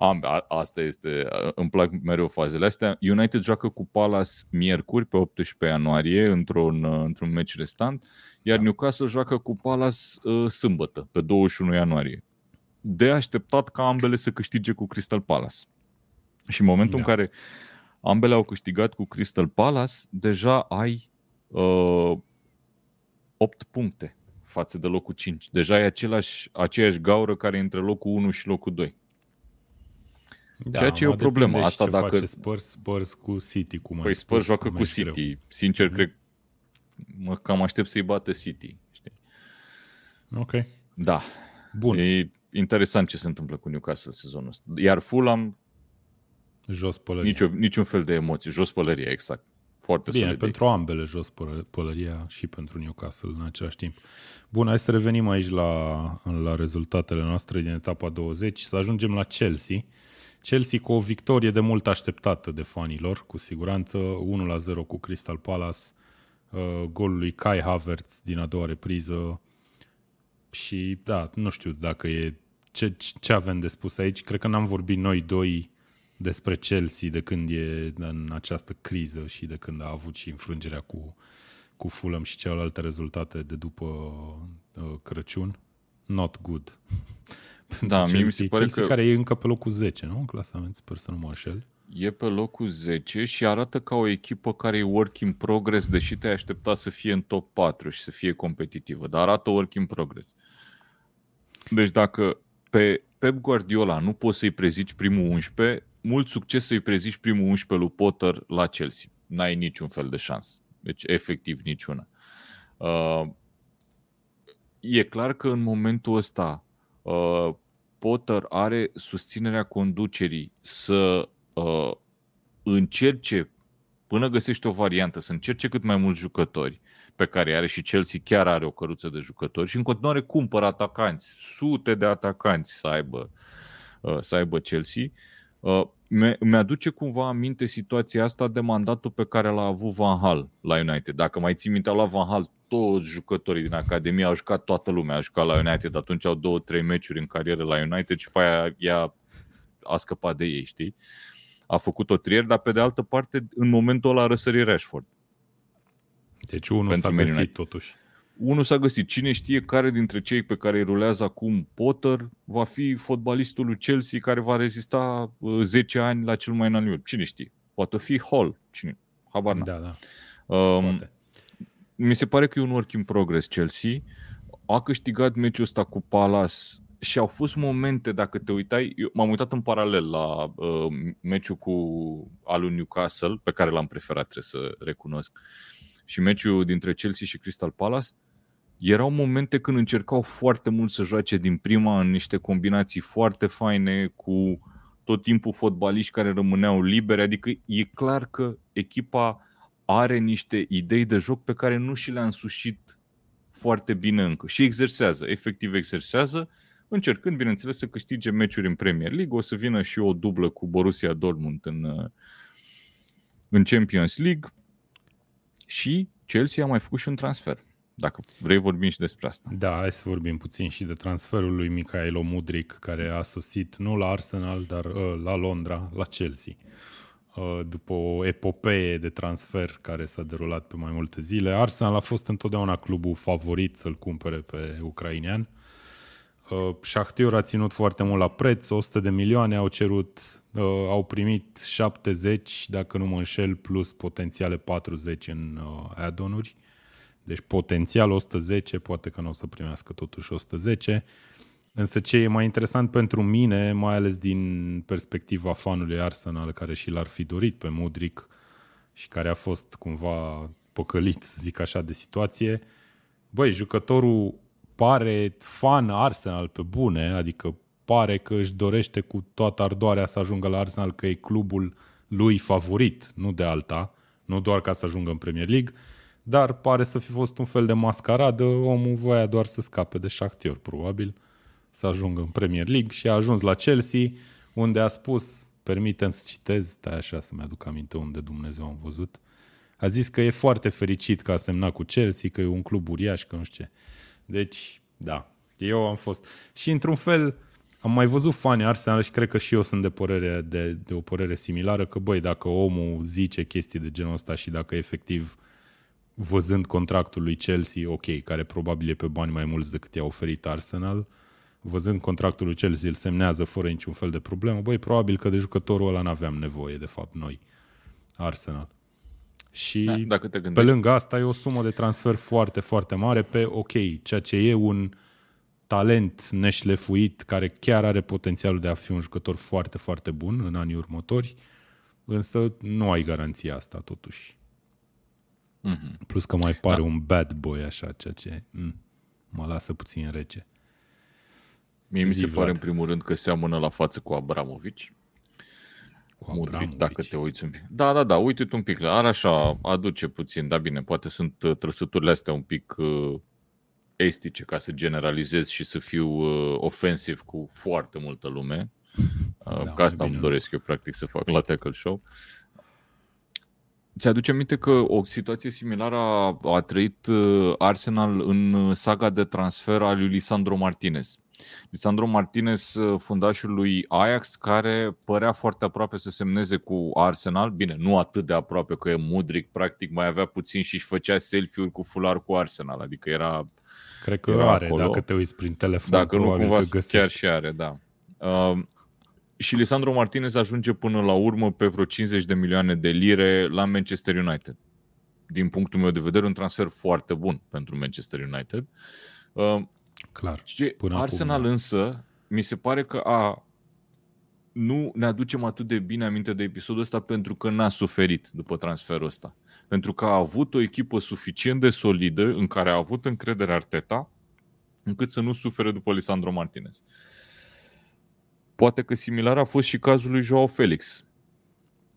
Am, a, asta este, îmi plac mereu fazele astea. United joacă cu Palace miercuri pe 18 ianuarie într-un, într-un meci restant, iar da. Newcastle joacă cu Palace uh, sâmbătă, pe 21 ianuarie. De așteptat ca ambele să câștige cu Crystal Palace. Și în momentul da. în care ambele au câștigat cu Crystal Palace, deja ai uh, 8 puncte față de locul 5. Deja e același, aceeași gaură care e între locul 1 și locul 2. Da, Ceea ce e o problemă. Asta ce dacă... face Spurs, Spurs cu City, cum Păi Spurs joacă cu City. Greu. Sincer, mm-hmm. cred mă cam aștept să-i bată City. Știi? Ok. Da. Bun. E interesant ce se întâmplă cu Newcastle sezonul ăsta. Iar Fulham jos pălăria. Nicio, niciun fel de emoții. Jos pălăria, exact. Foarte Bine, solid. pentru ambele jos pălăria și pentru Newcastle în același timp. Bun, hai să revenim aici la, la rezultatele noastre din etapa 20, să ajungem la Chelsea. Chelsea cu o victorie de mult așteptată de fanilor, cu siguranță, 1-0 cu Crystal Palace, uh, golul lui Kai Havertz din a doua repriză și da, nu știu dacă e ce, ce avem de spus aici. Cred că n-am vorbit noi doi despre Chelsea de când e în această criză și de când a avut și înfrângerea cu, cu Fulham și celelalte rezultate de după uh, Crăciun. Not good. Da, Chelsea, mie mi se pare Chelsea că... care e încă pe locul 10, nu? În clasament, sper să nu mă înșel. E pe locul 10 și arată ca o echipă care e work in progress, deși te-ai aștepta să fie în top 4 și să fie competitivă, dar arată work in progress. Deci dacă pe Pep Guardiola nu poți să-i prezici primul 11, mult succes să-i prezici primul 11 lui Potter la Chelsea. N-ai niciun fel de șansă. Deci efectiv niciuna. Uh, e clar că în momentul ăsta uh, Potter are susținerea conducerii să uh, încerce, până găsește o variantă, să încerce cât mai mulți jucători pe care are și Chelsea chiar are o căruță de jucători și în continuare cumpără atacanți, sute de atacanți să aibă, uh, să aibă Chelsea. Uh, mi-aduce cumva aminte situația asta de mandatul pe care l-a avut Van Hal la United. Dacă mai ții minte, la Van Hal toți jucătorii din Academie au jucat toată lumea, a jucat la United, atunci au două, trei meciuri în carieră la United și pe aia ea a scăpat de ei, știi? a făcut o trier, dar pe de altă parte, în momentul ăla a răsărit Rashford. Deci unul Pentru s-a Man găsit United. totuși. Unul s-a găsit. Cine știe care dintre cei pe care îi rulează acum Potter va fi fotbalistul lui Chelsea care va rezista uh, 10 ani la cel mai înalt nivel. Cine știe? Poate fi Hall. Cine? Habar n-am. Da, da, Um, poate. mi se pare că e un work in progress Chelsea. A câștigat meciul ăsta cu Palace și au fost momente, dacă te uitai, eu m-am uitat în paralel la uh, meciul cu al lui Newcastle, pe care l-am preferat, trebuie să recunosc, și meciul dintre Chelsea și Crystal Palace, erau momente când încercau foarte mult să joace din prima în niște combinații foarte faine cu tot timpul fotbaliști care rămâneau liberi, adică e clar că echipa are niște idei de joc pe care nu și le-a însușit foarte bine încă și exersează, efectiv exersează, încercând, bineînțeles, să câștige meciuri în Premier League. O să vină și o dublă cu Borussia Dortmund în, uh, în Champions League și Chelsea a mai făcut și un transfer. Dacă vrei, vorbim și despre asta. Da, hai să vorbim puțin și de transferul lui Michael Mudric, care a sosit nu la Arsenal, dar uh, la Londra, la Chelsea. Uh, după o epopee de transfer care s-a derulat pe mai multe zile, Arsenal a fost întotdeauna clubul favorit să-l cumpere pe ucrainean. Uh, Shakhtar a ținut foarte mult la preț, 100 de milioane au cerut, uh, au primit 70, dacă nu mă înșel, plus potențiale 40 în uh, add-on-uri. Deci potențial 110, poate că nu o să primească totuși 110. Însă ce e mai interesant pentru mine, mai ales din perspectiva fanului Arsenal, care și l-ar fi dorit pe Mudric și care a fost cumva păcălit, să zic așa, de situație, băi, jucătorul pare fan Arsenal pe bune, adică pare că își dorește cu toată ardoarea să ajungă la Arsenal, că e clubul lui favorit, nu de alta, nu doar ca să ajungă în Premier League, dar pare să fi fost un fel de mascaradă, omul voia doar să scape de Shakhtar, probabil, să ajungă în Premier League și a ajuns la Chelsea, unde a spus, permitem să citez, stai așa să-mi aduc aminte unde Dumnezeu am văzut, a zis că e foarte fericit că a semnat cu Chelsea, că e un club uriaș, că nu știu ce. Deci, da, eu am fost. Și într-un fel, am mai văzut fani Arsenal și cred că și eu sunt de, părere, de, de o părere similară, că băi, dacă omul zice chestii de genul ăsta și dacă efectiv văzând contractul lui Chelsea, ok, care probabil e pe bani mai mulți decât i-a oferit Arsenal, văzând contractul lui Chelsea, îl semnează fără niciun fel de problemă, băi, probabil că de jucătorul ăla n-aveam nevoie, de fapt, noi, Arsenal. Și Da, dacă te pe gândești, lângă asta e o sumă de transfer foarte, foarte mare pe, ok, ceea ce e un talent neșlefuit care chiar are potențialul de a fi un jucător foarte, foarte bun în anii următori, însă nu ai garanția asta totuși. Mhm. Plus că mai pare da. un bad boy așa, ceea ce mm, mă lasă puțin rece. mie mi zi, se pare Vlad. în primul rând că seamănă la față cu Abramovici. Cu Mudric, Abramovic. dacă te uiți un pic. Da, da, da, uite-te un pic. Are așa, aduce puțin, da bine, poate sunt uh, trăsăturile astea un pic uh, estice, ca să generalizez și să fiu uh, ofensiv cu foarte multă lume. Uh, Da, da, ca asta mai îmi bine. doresc eu, practic, să fac la Tackle Show. Ți-aduce aminte că o situație similară a, a trăit uh, Arsenal în uh, saga de transfer al lui Lisandro Martinez. Lisandro Martinez, uh, fundașul lui Ajax, care părea foarte aproape să semneze cu Arsenal. Bine, nu atât de aproape că e Mudric, practic mai avea puțin și își făcea selfie-uri cu fular cu Arsenal. Adică era Cred că era are, acolo. dacă te uiți prin telefon, dacă nu probabil cumva că găsești. chiar și are, da. Uh, și Lisandro Martinez ajunge până la urmă pe vreo 50 de milioane de lire la Manchester United. Din punctul meu de vedere, un transfer foarte bun pentru Manchester United. Uh, Clar. și Până acum, Arsenal da. însă, mi se pare că a nu ne aducem atât de bine aminte de episodul ăsta pentru că n-a suferit după transferul ăsta. Pentru că a avut o echipă suficient de solidă în care a avut încredere Arteta încât să nu sufere după Lisandro Martinez. Poate că similar a fost și cazul lui Joao Felix,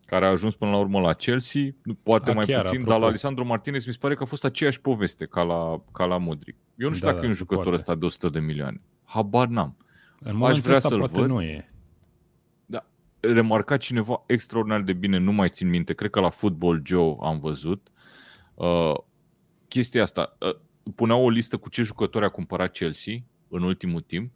care a ajuns până la urmă la Chelsea, poate A, mai chiar, puțin, apropo. dar la Lisandro Martinez mi se pare că a fost aceeași poveste ca la, ca la Modric. Eu nu știu Da, dacă da, e un se jucător poate. ăsta de 100 de milioane. Habar n-am. În momentul vrea ăsta să-l poate văd. nu e. Da. Remarca cineva extraordinar de bine, nu mai țin minte, cred că la Football Joe am văzut. Uh, chestia asta, uh, puneau o listă cu ce jucători a cumpărat Chelsea în ultimul timp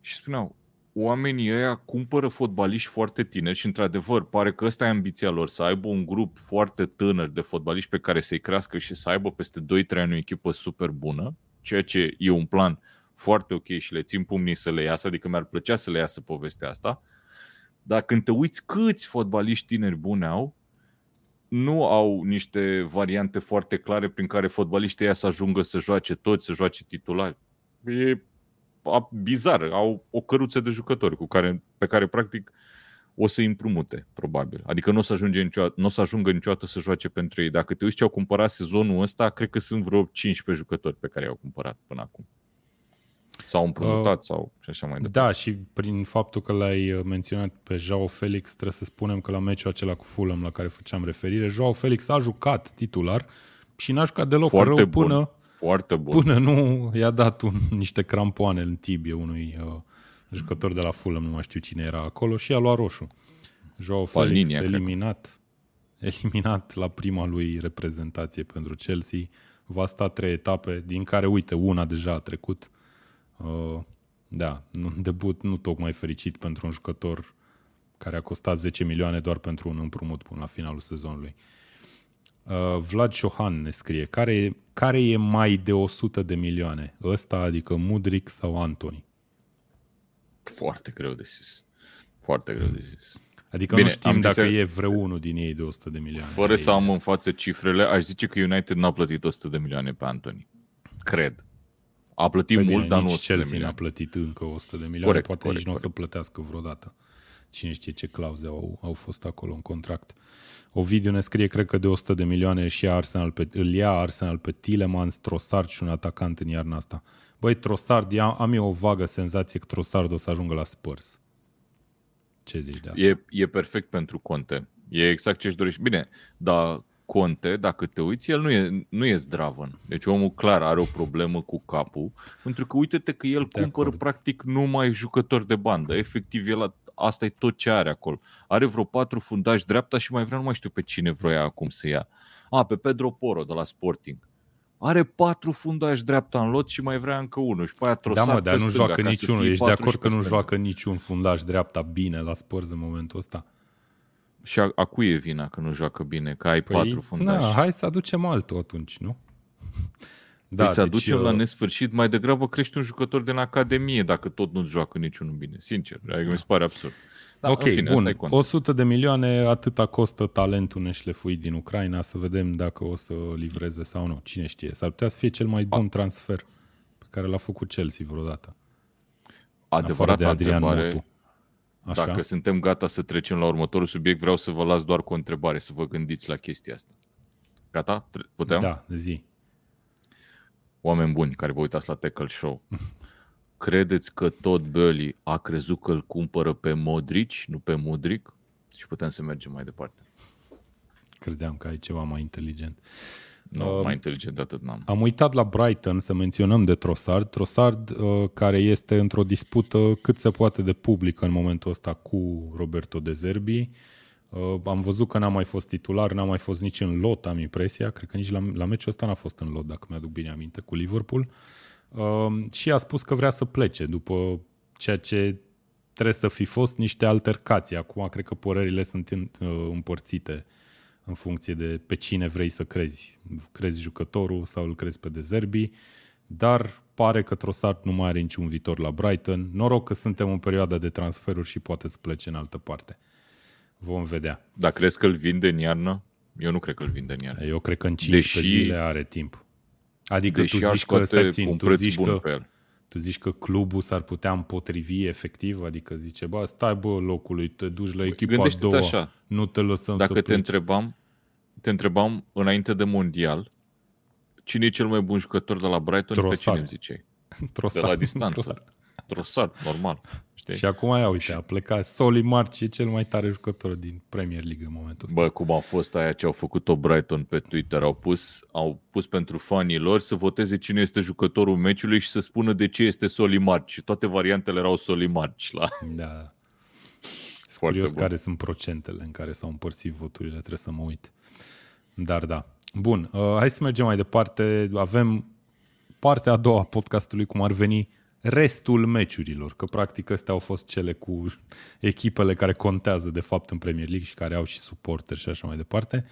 și spuneau, oamenii ăia cumpără fotbaliști foarte tineri și într-adevăr pare că ăsta e ambiția lor, să aibă un grup foarte tânăr de fotbaliști pe care să-i crească și să aibă peste 2-3 ani o echipă super bună, ceea ce e un plan foarte ok și le țin pumnii să le iasă, adică mi-ar plăcea să le iasă povestea asta. Dar când te uiți câți fotbaliști tineri buni au, nu au niște variante foarte clare prin care fotbaliștii ăia să ajungă să joace toți, să joace titulari. E bizar, au o căruță de jucători cu care, pe care practic o să împrumute, probabil. Adică nu o să, ajunge niciodată, nu o să ajungă niciodată să joace pentru ei. Dacă te uiți ce au cumpărat sezonul ăsta, cred că sunt vreo 15 jucători pe care i-au cumpărat până acum. Sau împrumutat uh, sau și așa mai departe. Da, și prin faptul că l-ai uh, menționat pe Joao Felix, trebuie să spunem că la meciul acela cu Fulham la care făceam referire, Joao Felix a jucat titular și n-a jucat deloc Foarte rău bun. până, Foarte bun. până nu i-a dat un, niște crampoane în tibie unui uh, jucător de la Fulham, nu mai știu cine era acolo, și a luat roșu. Joao Felix Palinia, eliminat, eliminat la prima lui reprezentație pentru Chelsea. Va sta trei etape, din care, uite, una deja a trecut. Uh, da, un debut nu tocmai fericit pentru un jucător care a costat 10 milioane doar pentru un împrumut până la finalul sezonului. Uh, Vlad Șohan ne scrie, care, care e mai de 100 de milioane? Ăsta, adică Mudric sau Anthony? Foarte greu de zis. Foarte greu de zis. Adică Bine, nu știm dacă zis... e vreunul din ei de 100 de milioane. Fără să am în față cifrele, aș zice că United n-a plătit 100 de milioane pe Anthony. Cred. A plătit păi mult, bine, dar nu 100 Chelsea de milioane. n-a plătit încă 100 de milioane, corect, poate corect, nici nu o să plătească vreodată. Cine știe ce clauze au, au fost acolo în contract. Ovidiu ne scrie, cred că de 100 de milioane și Arsenal pe, îl ia Arsenal pe Tilemans, Trossard și un atacant în iarna asta. Băi, Trossard, am eu o vagă senzație că Trossard o să ajungă la Spurs. Ce zici de asta? E, e perfect pentru Conte. E exact ce-și dorește. Bine, dar Conte, dacă te uiți, el nu e, nu e zdravăn. Deci omul clar are o problemă cu capul, pentru că uite-te că el de cumpără acord. practic numai jucători de bandă. Efectiv, el asta e tot ce are acolo. Are vreo patru fundași dreapta și mai vrea, nu mai știu pe cine vroia acum să ia. A, pe Pedro Poro de la Sporting. Are patru fundași dreapta în lot și mai vrea încă unul. Și pe aia da, mă, dar nu joacă niciunul. Ești de acord că nu joacă niciun fundaș dreapta bine la Spurs în momentul ăsta? Și a, a cui e vina că nu joacă bine? Că ai păi, patru fundași? Da, hai să aducem altul atunci, nu? Da, păi să deci aducem eu... la nesfârșit, mai degrabă crești un jucător din Academie dacă tot nu joacă niciunul bine. Sincer, adică mi se pare absurd. Da, ok, fine, bun. 100 de milioane, atâta costă talentul neșlefuit din Ucraina, să vedem dacă o să livreze sau nu. Cine știe, s-ar putea să fie cel mai bun transfer pe care l-a făcut Chelsea vreodată. Adevărat de Adrian întrebare, Motu. Așa. Dacă suntem gata să trecem la următorul subiect, vreau să vă las doar cu o întrebare, să vă gândiți la chestia asta. Gata? Putem? Da, zi. Oameni buni care vă uitați la Tackle Show, credeți că tot Băli a crezut că îl cumpără pe Modric, nu pe Mudric? Și putem să mergem mai departe. Credeam că ai ceva mai inteligent. Nu, uh, mai inteligent de atât n-am. Am uitat la Brighton să menționăm de Trossard. Trossard uh, care este într-o dispută cât se poate de publică în momentul ăsta cu Roberto De Zerbi. Uh, am văzut că n-a mai fost titular, n-a mai fost nici în lot, am impresia. Cred că nici la, la meciul ăsta n-a fost în lot, dacă mi-aduc bine aminte, cu Liverpool. Uh, și a spus că vrea să plece după ceea ce trebuie să fi fost niște altercații. Acum cred că părerile sunt în, uh, împărțite în funcție de pe cine vrei să crezi. Crezi jucătorul sau îl crezi pe Dezerbi, dar pare că Trossard nu mai are niciun viitor la Brighton. Noroc că suntem în perioada de transferuri și poate să plece în altă parte. Vom vedea. Dar crezi că îl vinde în iarnă? Eu nu cred că îl vinde în iarnă. Eu cred că în 15 Deși... zile are timp. Adică Deși tu zici că, stai țin, tu zici că, tu zici că clubul s-ar putea împotrivi efectiv, adică zice, bă, stai bă locului, te duci la echipa a doua, așa. nu te lăsăm Dacă să te întrebam, te întrebam înainte de mondial, cine e cel mai bun jucător de la Brighton, Trossard. pe cine îmi ziceai? Trossard. De la distanță. Trossard, normal. Știi? Și acum aia, uite, a plecat Soli Marci, e cel mai tare jucător din Premier League în momentul ăsta. Bă, cum a fost aia ce au făcut-o Brighton pe Twitter, au pus, au pus pentru fanii lor să voteze cine este jucătorul meciului și să spună de ce este Soli Marci. Toate variantele erau Soli Marci. La... Da. Foarte curios bun. care sunt procentele în care s-au împărțit voturile, trebuie să mă uit. Dar da. Bun, uh, hai să mergem mai departe. Avem partea a doua a podcastului, cum ar veni, restul meciurilor, că practic astea au fost cele cu echipele care contează de fapt în Premier League și care au și suporteri și așa mai departe.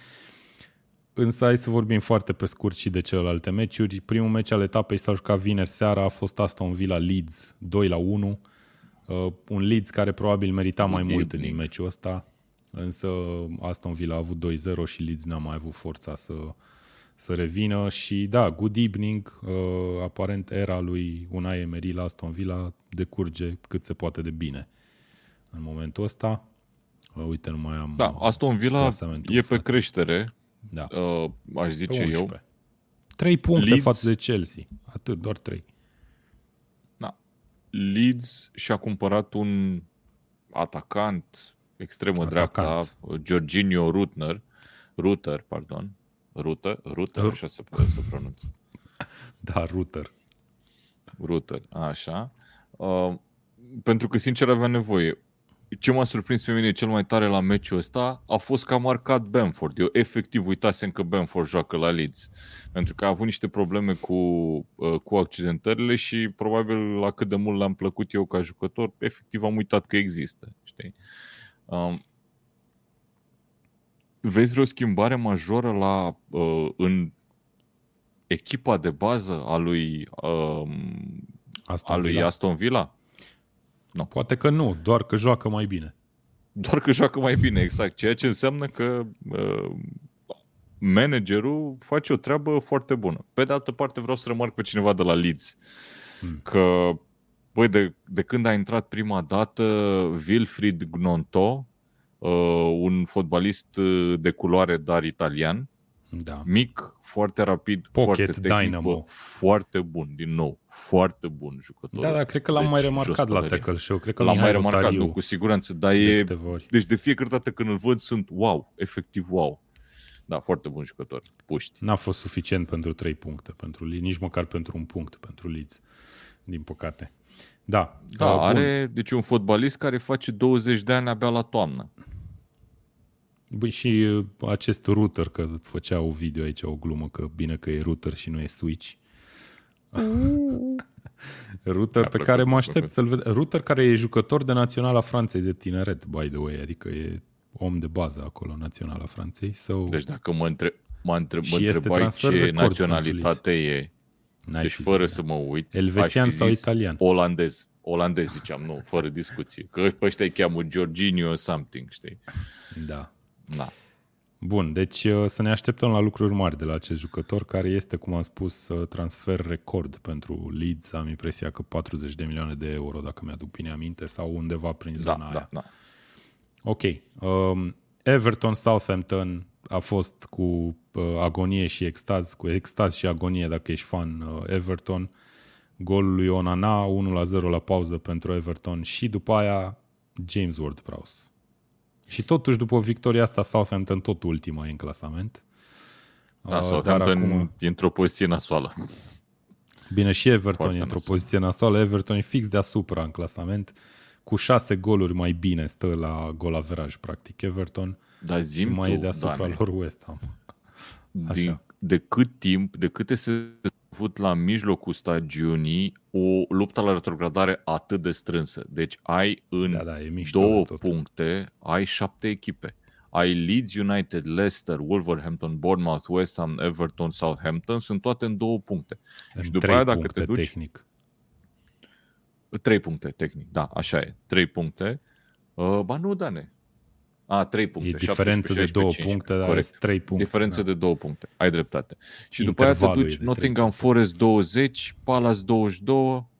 Însă hai să vorbim foarte pe scurt și de celelalte meciuri. Primul meci al etapei s-a jucat vineri seara, a fost Aston Villa Leeds 2 la 1. Uh, un Leeds care probabil merita mai mult din meciul ăsta, însă Aston Villa a avut 2-0 și Leeds n-a mai avut forța să, să revină și da, good evening, uh, aparent era lui Unai Emery la Aston Villa decurge cât se poate de bine în momentul ăsta. Uh, uite, nu mai am Da, Aston Villa clasamentul e în pe față. creștere, Da. uh, aș Pe zice eu. 11. 3 puncte Leeds- față de Chelsea. Atât, doar 3. Da. Leeds și-a cumpărat un atacant extremă Atacant. dreapta, Jorginho Rutner, Ruter, pardon, Ruter, Ruter, Ru- așa se, se pronunță. Da, router. Ruter, așa. Uh, pentru că, sincer, avea nevoie. Ce m-a surprins pe mine cel mai tare la meciul ăsta a fost că a marcat Bamford. Eu efectiv uitasem că Bamford joacă la Leeds. Pentru că a avut niște probleme cu, uh, cu accidentările și probabil la cât de mult l-am plăcut eu ca jucător, efectiv am uitat că există. Știi? Um, vezi vreo schimbare majoră la, uh, în echipa de bază a lui, um, Aston a lui Villa. Aston Villa? Poate că nu, doar că joacă mai bine. Doar că joacă mai bine, exact. Ceea ce înseamnă că uh, managerul face o treabă foarte bună. Pe de altă parte vreau să remarc pe cineva de la Leeds. Hmm. Că, băi, de, de când a intrat prima dată Wilfried Gnonto, uh, un fotbalist uh, de culoare, dar italian, Da. mic, foarte rapid, Pocket foarte tehnic, Dynamo. bă, foarte bun, din nou, foarte bun jucător. Da, da, cred că l-am mai Deci, remarcat jos la pălărie. tackle show. Cred că L-am Mihai mai remarcat, Rotariu nu, cu siguranță, dar de e... câteva ori. Deci de fiecare dată când îl văd sunt wow, efectiv wow. Da, foarte bun jucător, puști. N-a fost suficient pentru 3 puncte pentru Leeds, nici măcar pentru un punct pentru Leeds, din păcate. Da, Da, uh, bun. are, deci un fotbalist care face 20 de ani abia la toamnă. Băi, și uh, acest router, că făcea o video aici, o glumă, că bine că e router și nu e switch. router Mi-a pe plăcut, care mă mi-a aștept plăcut. să-l ved. Router care e jucător de Naționala Franței de tineret, by the way, adică e om de bază acolo, Naționala Franței. So, Deci dacă mă, între, mă, între, mă Și este întrebai transfer ce record naționalitate e, n-ai deci fi fără zis, să mă uit, Elvețian aș fi sau zis italian? Olandez. Olandez ziceam, nu, fără discuție. Că pe ăștia îi cheamă Jorginho something, știi? Da. Da. Bun, deci uh, să ne așteptăm la lucruri mari de la acest jucător, care este, cum am spus, uh, transfer record pentru Leeds. Am impresia că 40 de milioane de euro, dacă mi-aduc bine aminte, sau undeva prin zona Da, aia. da, da. Ok. Um, Everton Southampton a fost cu uh, agonie și extaz, cu extaz și agonie dacă ești fan uh, Everton. Golul lui Onana, 1 0 la pauză pentru Everton și după aia James Ward-Prowse. Și totuși după victoria asta Southampton tot ultima e în clasament. Da, Uh, Southampton dar acum, e într-o poziție nasoală. bine, și Everton Foarte e într-o nasol. poziție nasoală. Everton e fix deasupra în clasament. Cu șase goluri mai bine stă la gol averaj, practic, Everton. Dar Și zim mai e tu, deasupra Dane, lor West Ham. din, Așa. de cât timp, de câte se avut la mijlocul stagiunii o luptă la retrogradare atât de strânsă. Deci ai în Da, da, e mișto două de tot. puncte, ai șapte echipe. Ai Leeds United, Leicester, Wolverhampton, Bournemouth, West Ham, Everton, Southampton, sunt toate în două puncte. În și după trei aia, dacă puncte te duci- tehnic. Trei puncte, tehnic, da, așa e. Trei puncte. Uh, ba nu, Dane. A, trei puncte. E diferență 17, de două 16, puncte, dar corect. sunt trei puncte. Diferență da. de două puncte. Ai dreptate. Și după aia te Intervalul e duci de Nottingham trei Forest 20, Palace 22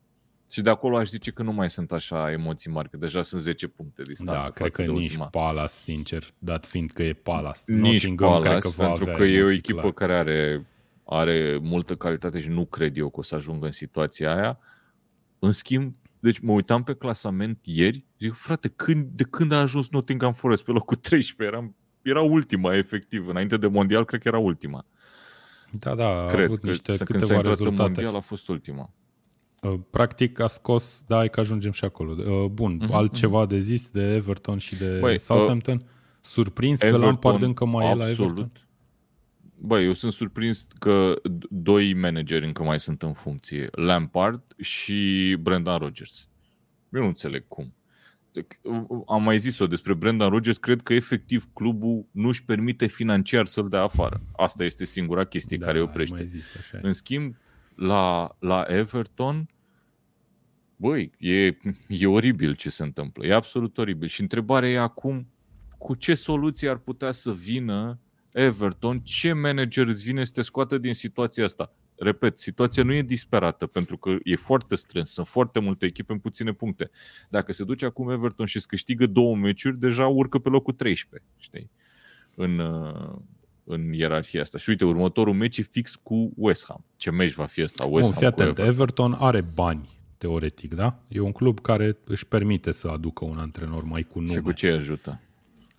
și de acolo aș zice că nu mai sunt așa emoții mari, că deja sunt 10 puncte distanță Da, față cred că de nici ultima. Palace, sincer, dat fiind că e Palace. Nici Nottingham Palace, cred că va pentru avea că e o emoții, echipă clar. care are, are multă calitate și nu cred eu că o să ajungă în situația aia. În schimb, deci mă uitam pe clasament ieri, zic, frate, când, de când a ajuns Nottingham Forest pe locul 13? Eram, era ultima, efectiv. Înainte de mondial, cred că era ultima. Da, da, a cred avut că niște să- când s-a câteva intrat în rezultate. mondial a fost ultima. Uh, Practic a scos, da, hai că ajungem și acolo. Uh, Bun, Mhm, altceva de zis de Everton și de Băi, Southampton? Surprins că Everton, Lampard încă mai e la Everton? Absolut. Băi, eu sunt surprins că d- doi manageri încă mai sunt în funcție. Lampard și Brendan Rodgers. Eu nu înțeleg cum. Am mai zis-o despre Brendan Rodgers, cred că efectiv clubul nu își permite financiar să-l dea afară. Asta este singura chestie Da, care îi ai oprește. Mai zis, așa e. În schimb, la, la Everton, băi, e, e oribil ce se întâmplă. E absolut oribil. Și întrebarea e acum, cu ce soluție ar putea să vină Everton? Ce manager îți vine să te scoată din situația asta? Repet, situația nu e disperată, pentru că e foarte strâns, sunt foarte multe echipe în puține puncte. Dacă se duce acum Everton și îți câștigă două meciuri, deja urcă pe locul 13, știi? În, uh, în ierarhia asta. Și uite, următorul meci e fix cu West Ham. Ce meci va fi ăsta? West Bun, Ham fii cu atent, Everton. Everton are bani, teoretic, da? E un club care își permite să aducă un antrenor mai cu nume. Și cu ce îi ajută?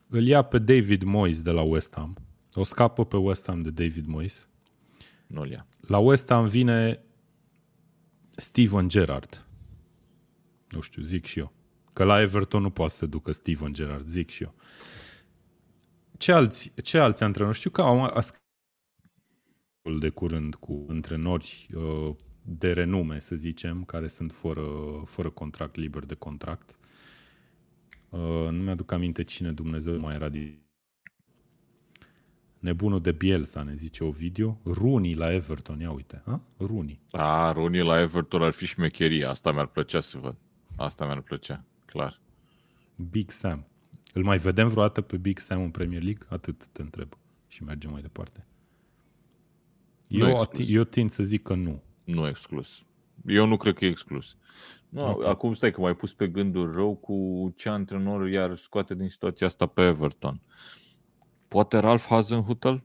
Îl ia pe David Moyes de la West Ham. O scapă pe West Ham de David Moyes. Nu-l ia. La West Ham vine Steven Gerrard. Nu știu, zic și eu. Că la Everton nu poate să se ducă Steven Gerrard, zic și eu. Ce alți, ce alți antrenori? Știu că am a scris de curând cu antrenori uh, de renume, să zicem, care sunt fără, fără contract, liber de contract. Uh, nu mi-aduc aminte cine Dumnezeu mai era din Nebunul de Bielsa, ne zice Ovidiu. Rooney la Everton, ia uite. Ha? Rooney. A, Rooney la Everton ar fi șmecherie. Asta mi-ar plăcea să văd. Asta mi-ar plăcea, clar. Big Sam. Îl mai vedem vreodată pe Big Sam în Premier League? Atât te întreb. Și mergem mai departe. Nu Eu, exclus. ati- eu tind să zic că nu. Nu exclus. Eu nu cred că e exclus. Nu, Ok. Acum stai că m-ai pus pe gânduri rău cu ce antrenor iar scoate din situația asta pe Everton. Poate Ralph Hasenhutel?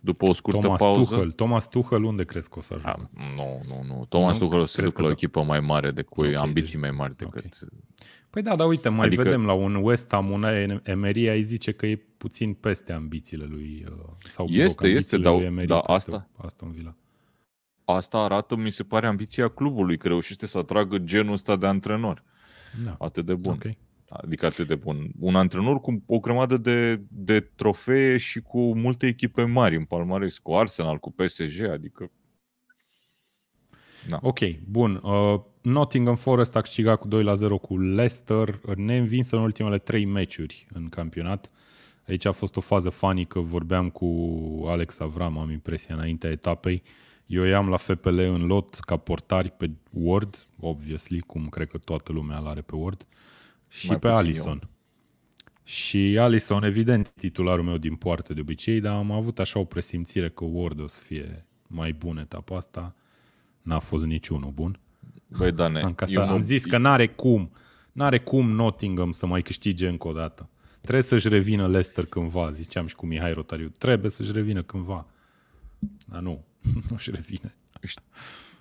După o scurtă Thomas pauză? Tuchel. Thomas Tuchel unde crezi că o să A, ajungă? nu, nu, nu. Thomas Nu? Tuchel o să se Crezi ducă că la o da? echipă mai mare, de cu Ok, ambiții deci- mai mari ok. decât... Păi da, dar uite, mai Adică- vedem la un West Ham, un Emery, ai zice că e puțin peste ambițiile lui. uh, Sau, mă rog, Este, este, ambițiile dar- lui Emery dar peste asta- Aston Villa. Asta arată, mi se pare, ambiția clubului, că reușește să atragă genul ăsta de antrenor. Da. Atât de bun. Ok. Adică atât de bun. Un antrenor cu o grămadă de, de trofee și cu multe echipe mari în palmares, cu Arsenal, cu PSG, adică Ok, bun. Uh, Nottingham Forest a câștigat cu 2 la 0 cu Leicester, neînvins în ultimele trei meciuri în campionat. Aici a fost o fază funny că vorbeam cu Alex Avram, am impresia, înaintea etapei. Eu i-am la FPL în lot ca portari pe Word, obviously, cum cred că toată lumea îl are pe Word, și Mai pe puțin Alison. Și Alison, evident, titularul meu din poartă de obicei, dar am avut așa o presimțire că Word o să fie mai bun etapa asta. N-a fost niciunul bun. Băi, Dane, Am, ca să, eu mă- am zis că n-are cum, n-are cum Nottingham să mai câștige încă o dată. Trebuie să-și revină Leicester cândva, ziceam și cu Mihai Rotariu. Trebuie să-și revină cândva. Dar nu, nu-și revine.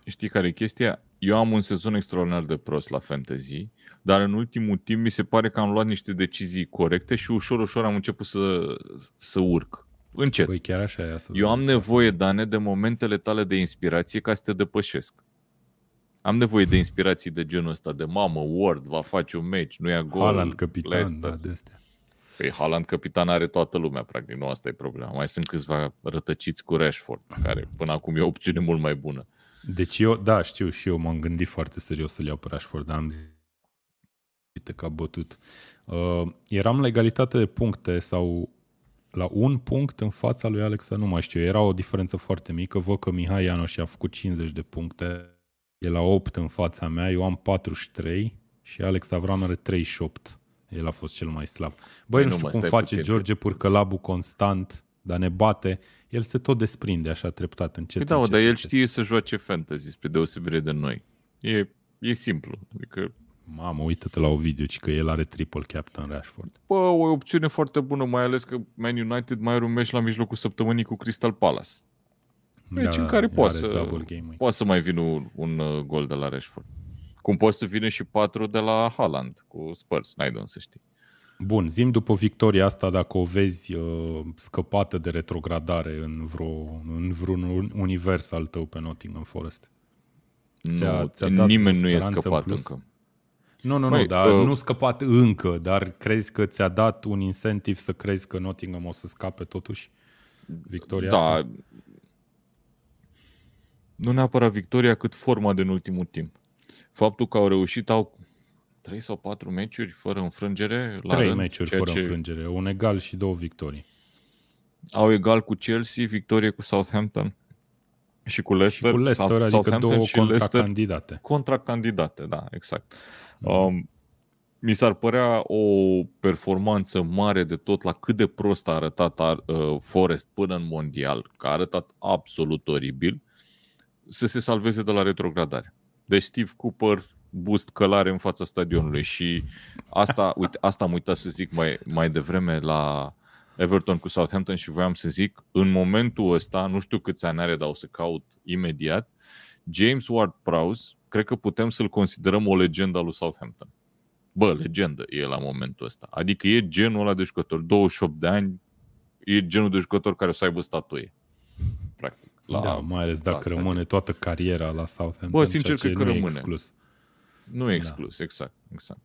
Știi care e chestia? Eu am un sezon extraordinar de prost la fantasy, dar în ultimul timp mi se pare că am luat niște decizii corecte și ușor, ușor am început să, să urc. Încet. Păi chiar așa e asta. Eu am nevoie, Dane, de momentele tale de inspirație ca să te depășesc. Am nevoie de inspirații de genul ăsta, de mamă, Ward va face un meci, nu ia gol. Haaland capitan, Leicester. da, de astea. Păi Haaland capitan are toată lumea, practic, nu asta e problema. Mai sunt câțiva rătăciți cu Rashford, care până acum e o opțiune mult mai bună. Deci eu, da, știu și eu m-am gândit foarte serios să-l iau pe Rashford, dar am zis uite că a bătut. Uh, eram la egalitate de puncte sau la un punct în fața lui Alexa, nu mai știu, era o diferență foarte mică, văd că Mihai Ianoș a făcut 50 de puncte, e la 8 în fața mea, eu am 43 și Alex Avram are 38. El a fost cel mai slab. Băi, Păi nu nu, știu mă, cum stai face puțin. George Purcălabu constant, dar ne bate. El se tot desprinde așa treptat, încet, Păi da, mă, încet, dar el încet. știe să joace fantasy, spre deosebire de noi. E, e simplu. Adică, Mamă, uită-te la Ovidiu, ci că el are triple captain Rashford. bă, o opțiune foarte bună, mai ales că Man United mai are un meci la mijlocul săptămânii cu Crystal Palace. Deci în care el poate are să- double game Poate să mai vină un, un uh, gol de la Rashford. Cum poate să vină și patru de la Haaland cu Spurs, n-ai de unde să știi. Bun, zim după victoria asta dacă o vezi uh, scăpată de retrogradare în, vreo, în vreun univers al tău pe Nottingham Forest. Ți-a- nu, ți-a dat nimeni vreo nu e speranță în scăpat plus? încă. Nu, nu, Băi, nu, dar uh, nu scăpat încă, dar crezi că ți-a dat un incentiv să crezi că Nottingham o să scape totuși? victoria da, asta? nu neapărat victoria, cât forma din ultimul timp. Faptul că au reușit, au trei sau patru meciuri fără înfrângere. La Trei rând, meciuri ceea fără ce înfrângere, un egal și două victorii. Au egal cu Chelsea, victorie cu Southampton și cu Și Leicester. cu Leicester, Sau- adică Southampton două și Leicester contracandidate. contracandidate, da, exact. Mhm. Um, mi s-ar părea o performanță mare de tot la cât de prost a arătat uh, Forest până în mondial, că a arătat absolut oribil, să se salveze de la retrogradare. Deci Steve Cooper, boost călare în fața stadionului și asta, uite, asta am uitat să zic mai, mai devreme la Everton cu Southampton și voiam să zic, în momentul ăsta, nu știu câți ani are, dar o să caut imediat, James Ward-Prowse, cred că putem să-l considerăm o legendă a lui Southampton. Bă, legendă e la momentul ăsta. Adică e genul ăla de jucător, 28 de ani, e genul de jucător care o să aibă statuie. Practic. La, da, mai ales dacă asta rămâne toată cariera la Southampton. Bă, sincer, ceea ce cred că nu e rămâne. Exclus. Nu e exclus, exact. exact.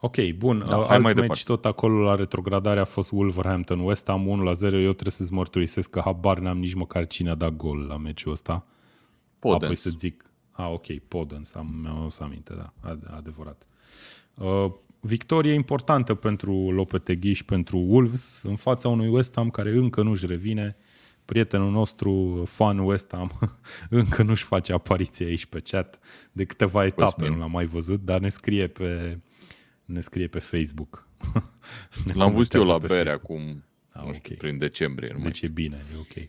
Ok, bun. Da, Da, hai Alt mai meci departe. tot acolo la retrogradare a fost Wolverhampton West Ham 1 la 0. Eu trebuie să-ți mărturisesc că habar n-am nici măcar cine a dat gol la meciul ăsta. Podence. Apoi să zic. Ah, ok, Podence, am, mi-am adus aminte, da, ad- adevărat. Uh, victorie importantă pentru Lopetegui și pentru Wolves în fața unui West Ham care încă nu-și revine. Prietenul nostru, fan West Ham, încă nu-și face apariție aici pe chat. De câteva etape Cosmin. nu l-am mai văzut, dar ne scrie pe, ne scrie pe Facebook. Ne L-am văzut eu comentează la pe bere Facebook. acum, Ah, nu știu, ok. prin decembrie. Nu mai... Deci e bine, e ok.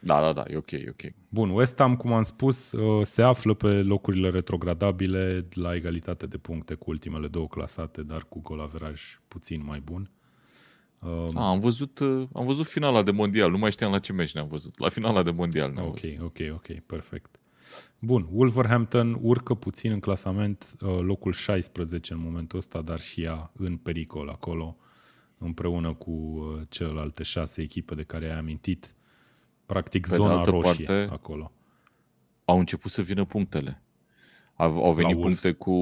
Da, da, da, e ok, e ok. Bun, West Ham, cum am spus, uh, se află pe locurile retrogradabile la egalitate de puncte cu ultimele două clasate, dar cu golaveraj puțin mai bun. Uh, A, am văzut, uh, am văzut finala de mondial, nu mai știam la ce meci ne-am văzut. La finala de mondial ne-am ok, văzut. ok, ok, perfect. Bun, Wolverhampton urcă puțin în clasament, uh, locul 16 în momentul ăsta, dar și ea în pericol acolo, împreună cu uh, celelalte șase echipe de care ai amintit. Practic Pe de zona altă roșie parte, acolo. Au început să vină punctele. Au, au venit Wolves. puncte cu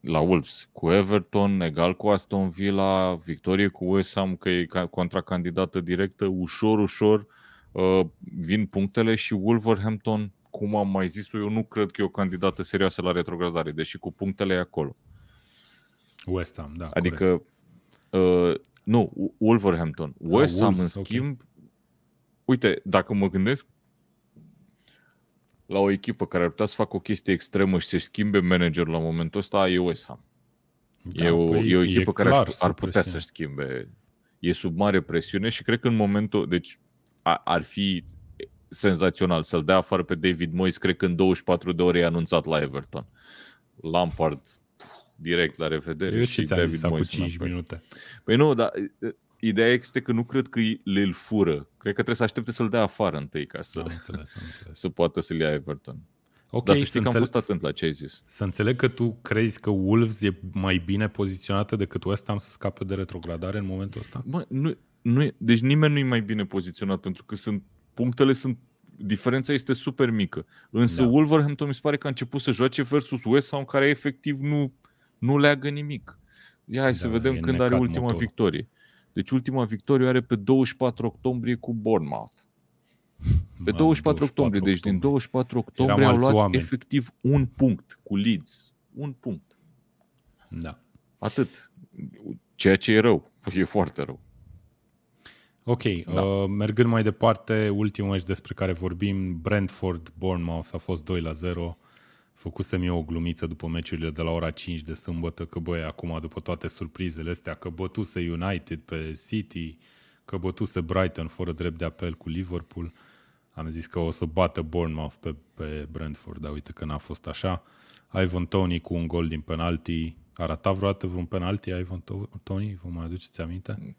la Wolves, cu Everton, egal cu Aston Villa, victorie cu West Ham, că e ca- contracandidată directă, ușor, ușor uh, vin punctele și Wolverhampton, cum am mai zis eu, nu cred că e o candidată serioasă la retrogradare, deși cu punctele e acolo. West Ham, da, corect. Adică, uh, nu, Wolverhampton. West Ham, în Wolves, ok. schimb, uite, dacă mă gândesc la o echipă care ar putea să facă o chestie extremă și să-și schimbe managerul la momentul ăsta, e West Ham. Da, e, o, păi, e o echipă care clar ar, sub ar putea presiune. să-și schimbe. E sub mare presiune și cred că în momentul... Deci a, ar fi senzațional să-l dea afară pe David Moyes, cred că în 24 de ore e anunțat la Everton. Lampard pf, direct la revedere Eu și ce ți-am David zis acum Moyes 5 înapoi. minute? Păi nu, dar e, ideea este că nu cred că le îl fură. Cred că trebuie să aștepte să-l dea afară întâi ca să, Am înțeles, am înțeles. să poată să-l ia Everton. Ok, Dar să să, știi că am înțeleg, fost atent la ce ai zis. să înțeleg că tu crezi că Wolves e mai bine poziționată decât West Ham să scape de retrogradare în momentul ăsta? Bă, nu, nu e, deci nimeni nu e mai bine poziționat pentru că sunt punctele sunt diferența este super mică. Însă Da. da. Wolverhampton mi se pare că a început să joace versus West Ham care efectiv nu, nu leagă nimic. Ia hai să Da, vedem e când are necat ultima motorul. victorie. Deci ultima victorie o are pe 24 octombrie cu Bournemouth. Pe Mamă, 24 octombrie, deci din 24 octombrie au alți luat oameni. efectiv un punct cu Leeds. Un punct. Da. Atât. Ceea ce e rău. E foarte rău. Ok, da. uh, mergând mai departe, ultimul meci despre care vorbim, Brentford, Bournemouth a fost 2 la 0. Făcusem eu o glumiță după meciurile de la ora 5 de sâmbătă, că băi, acum după toate surprizele astea, că bătuse United pe City, că bătuse Brighton fără drept de apel cu Liverpool, am zis că o să bată Bournemouth pe, pe Brentford, dar uite că n-a fost așa. Ivan Tony cu un gol din penalti. A ratat vreodată vreun penalti Ivan To- Tony? Vă mai aduceți aminte?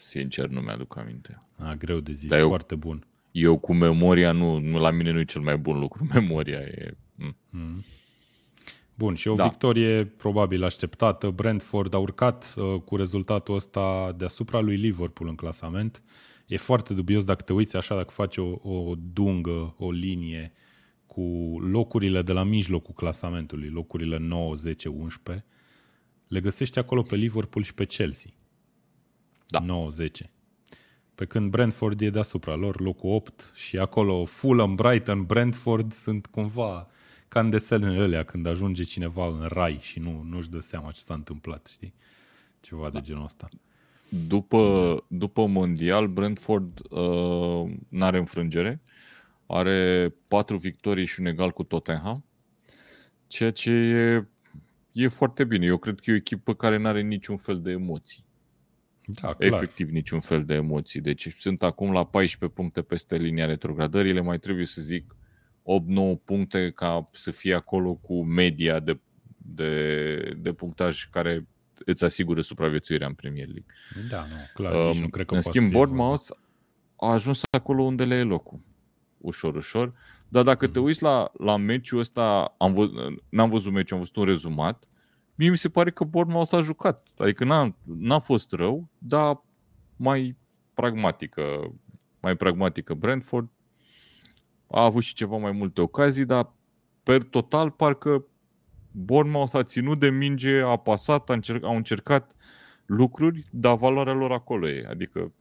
Sincer, nu mi-aduc aminte. A, greu de zis, Dar eu- foarte bun. Eu cu memoria, nu, nu la mine nu e cel mai bun lucru. Memoria e... mm. Bun, și o Da. victorie probabil așteptată. Brentford a urcat uh, cu rezultatul ăsta deasupra lui Liverpool în clasament. E foarte dubios dacă te uiți așa, dacă faci o, o dungă, o linie cu locurile de la mijlocul clasamentului, locurile 9, 10, 11, le găsești acolo pe Liverpool și pe Chelsea. Da. 9, 10. Pe când Brentford e deasupra lor, locul 8 și acolo Fulham, Brighton, Brentford sunt cumva ca în desenele alea când ajunge cineva în rai și nu, nu-și dă seama ce s-a întâmplat, știi? Ceva de genul ăsta. După, după mondial, Brentford uh, n-are înfrângere. Are patru victorii și un egal cu Tottenham, ceea ce e, e foarte bine. Eu cred că e o echipă care nu are niciun fel de emoții. Da, clar. Efectiv niciun fel de emoții. Deci sunt acum la 14 puncte peste linia retrogradării. Le mai trebuie să zic 8-9 puncte ca să fie acolo cu media de, de, de punctaj care îți asigură supraviețuirea în Premier League. Da, nu, clar. Um, nu cred că în schimb, Bournemouth a ajuns acolo unde le e locul. Ușor, ușor. Dar dacă mm-hmm. te mhm. uiți la, la meciul ăsta, am văzut, n-am văzut meciul, am văzut un rezumat, mie mi se pare că Bournemouth a jucat. Adică n-a, n-a fost rău, dar mai pragmatică, mai pragmatică Brentford. A avut și ceva mai multe ocazii, dar per total parcă Bournemouth a ținut de minge, a pasat, a încerc, au încercat lucruri, dar valoarea lor acolo e. Adică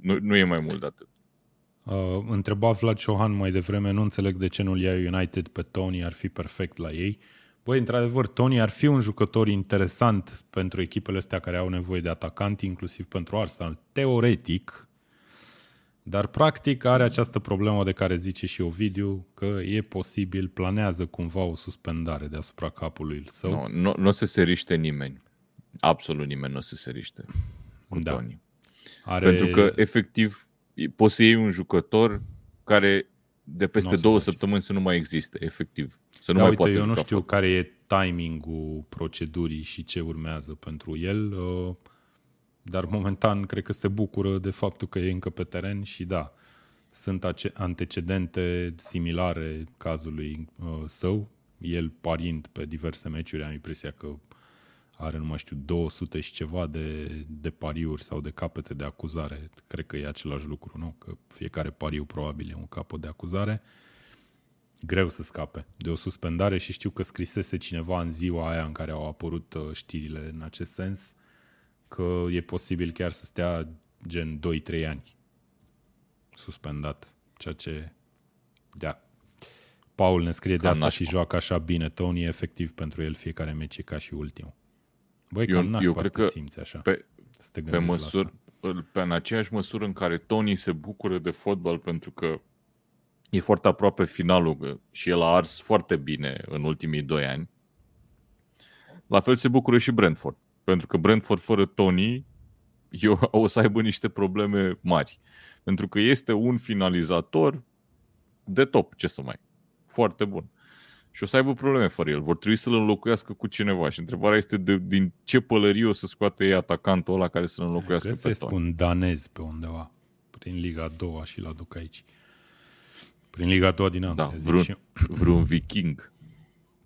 nu, nu e mai mult de atât. Uh, întreba Vlad Ciohan mai devreme, nu înțeleg de ce nu-l ia United pe Tony, ar fi perfect la ei. Băi, într-adevăr, Tony ar fi un jucător interesant pentru echipele astea care au nevoie de atacanti, inclusiv pentru Arsenal. Teoretic, dar practic are această problemă de care zice și Ovidiu, că e posibil, planează cumva o suspendare deasupra capului său. Nu, nu, nu se seriște nimeni. Absolut nimeni nu se seriște cu da. Tony. Are... Pentru că, efectiv, poți să iei un jucător care de peste două face. săptămâni să nu mai existe, efectiv. Să nu da, mai uite, poate eu nu știu fapt. care e timingul procedurii și ce urmează pentru el. Uh, dar momentan cred că se bucură de faptul că e încă pe teren și da, sunt antecedente similare cazului uh, său, el parind pe diverse meciuri, am impresia că are, nu mai știu, 200 și ceva de, de pariuri sau de capete de acuzare. Cred că e același lucru, nu? Că fiecare pariu probabil e un capăt de acuzare. Greu să scape de o suspendare și știu că scrisese cineva în ziua aia în care au apărut uh, știrile în acest sens că e posibil chiar să stea gen 2-3 ani suspendat, ceea ce da. Paul ne scrie de asta nașpa. și joacă așa bine. Tony, efectiv, pentru el fiecare meci e ca și ultimul. Băi, eu, cam eu cred că simți așa. Pe, pe, măsur, pe în aceeași măsură în care Tony se bucură de fotbal pentru că e foarte aproape finalul și el a ars foarte bine în ultimii doi ani, la fel se bucură și Brentford. Pentru că Brentford fără Tony eu o să aibă niște probleme mari. Pentru că este un finalizator de top, ce să mai. Foarte bun. Și o să aibă probleme fără el. Vor trebui să-l înlocuiască cu cineva. Și întrebarea este de, din ce pălărie o să scoate ei atacantul ăla care să-l înlocuiască Găsesc pe Tony. un danez pe undeva. Prin Liga 2 și-l aduc aici. Prin Liga 2 din Anglia. Da, vreun, vreun viking.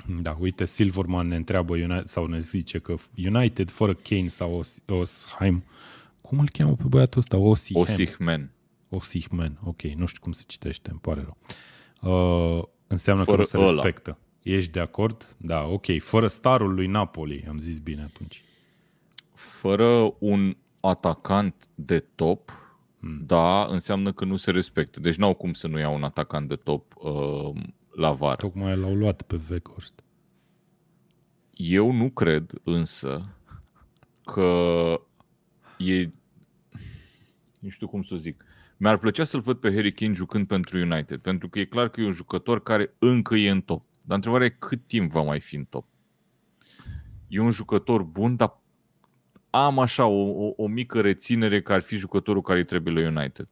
Da, uite, Silverman ne întreabă United, sau ne zice că United fără Kane sau Os, Osheim, cum îl cheamă pe băiatul ăsta? Osihem. Osihmen. Osihmen, ok, nu știu cum se citește, îmi pare rău. Uh, înseamnă fără că nu se ăla. respectă. Ești de acord? Da, ok. Fără starul lui Napoli, am zis bine atunci. Fără un atacant de top, hmm. da, înseamnă că nu se respectă. Deci n-au cum să nu iau un atacant de top uh, la vară. Tocmai l-au luat pe Weghorst. Eu nu cred însă că e... Nu știu cum să zic. Mi-ar plăcea să-l văd pe Harry Kane jucând pentru United, pentru că e clar că e un jucător care încă e în top. Dar întrebarea e cât timp va mai fi în top. E un jucător bun, dar am așa o, o, o mică reținere că ar fi jucătorul care îi trebuie la United.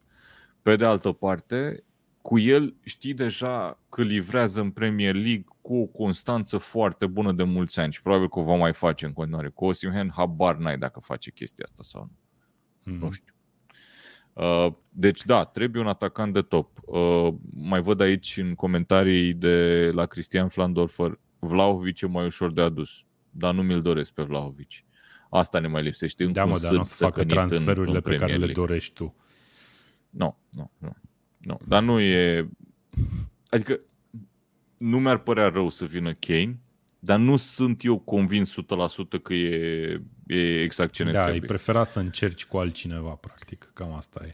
Pe de altă parte, cu el știi deja că livrează în Premier League cu o constanță foarte bună de mulți ani și probabil că o va mai face în continuare. Cu Osimhen, habar n-ai dacă face chestia asta sau nu. Mm-hmm. Nu știu. Uh, deci da, trebuie un atacant de top. Uh, mai văd aici în comentarii de la Cristian Flandorfer, Vlaovic e mai ușor de adus, dar nu mi-l doresc pe Vlaovic. Asta ne mai lipsește. Da, mă, dar nu o să facă transferurile în, în pe care le dorești tu. Nu, nu, nu. Nu, dar nu e... Adică nu mi-ar părea rău să vină Kane, dar nu sunt eu convins 100% că e, e exact ce ne da, trebuie. Da, e prefera să încerci cu altcineva, practic. Cam asta e.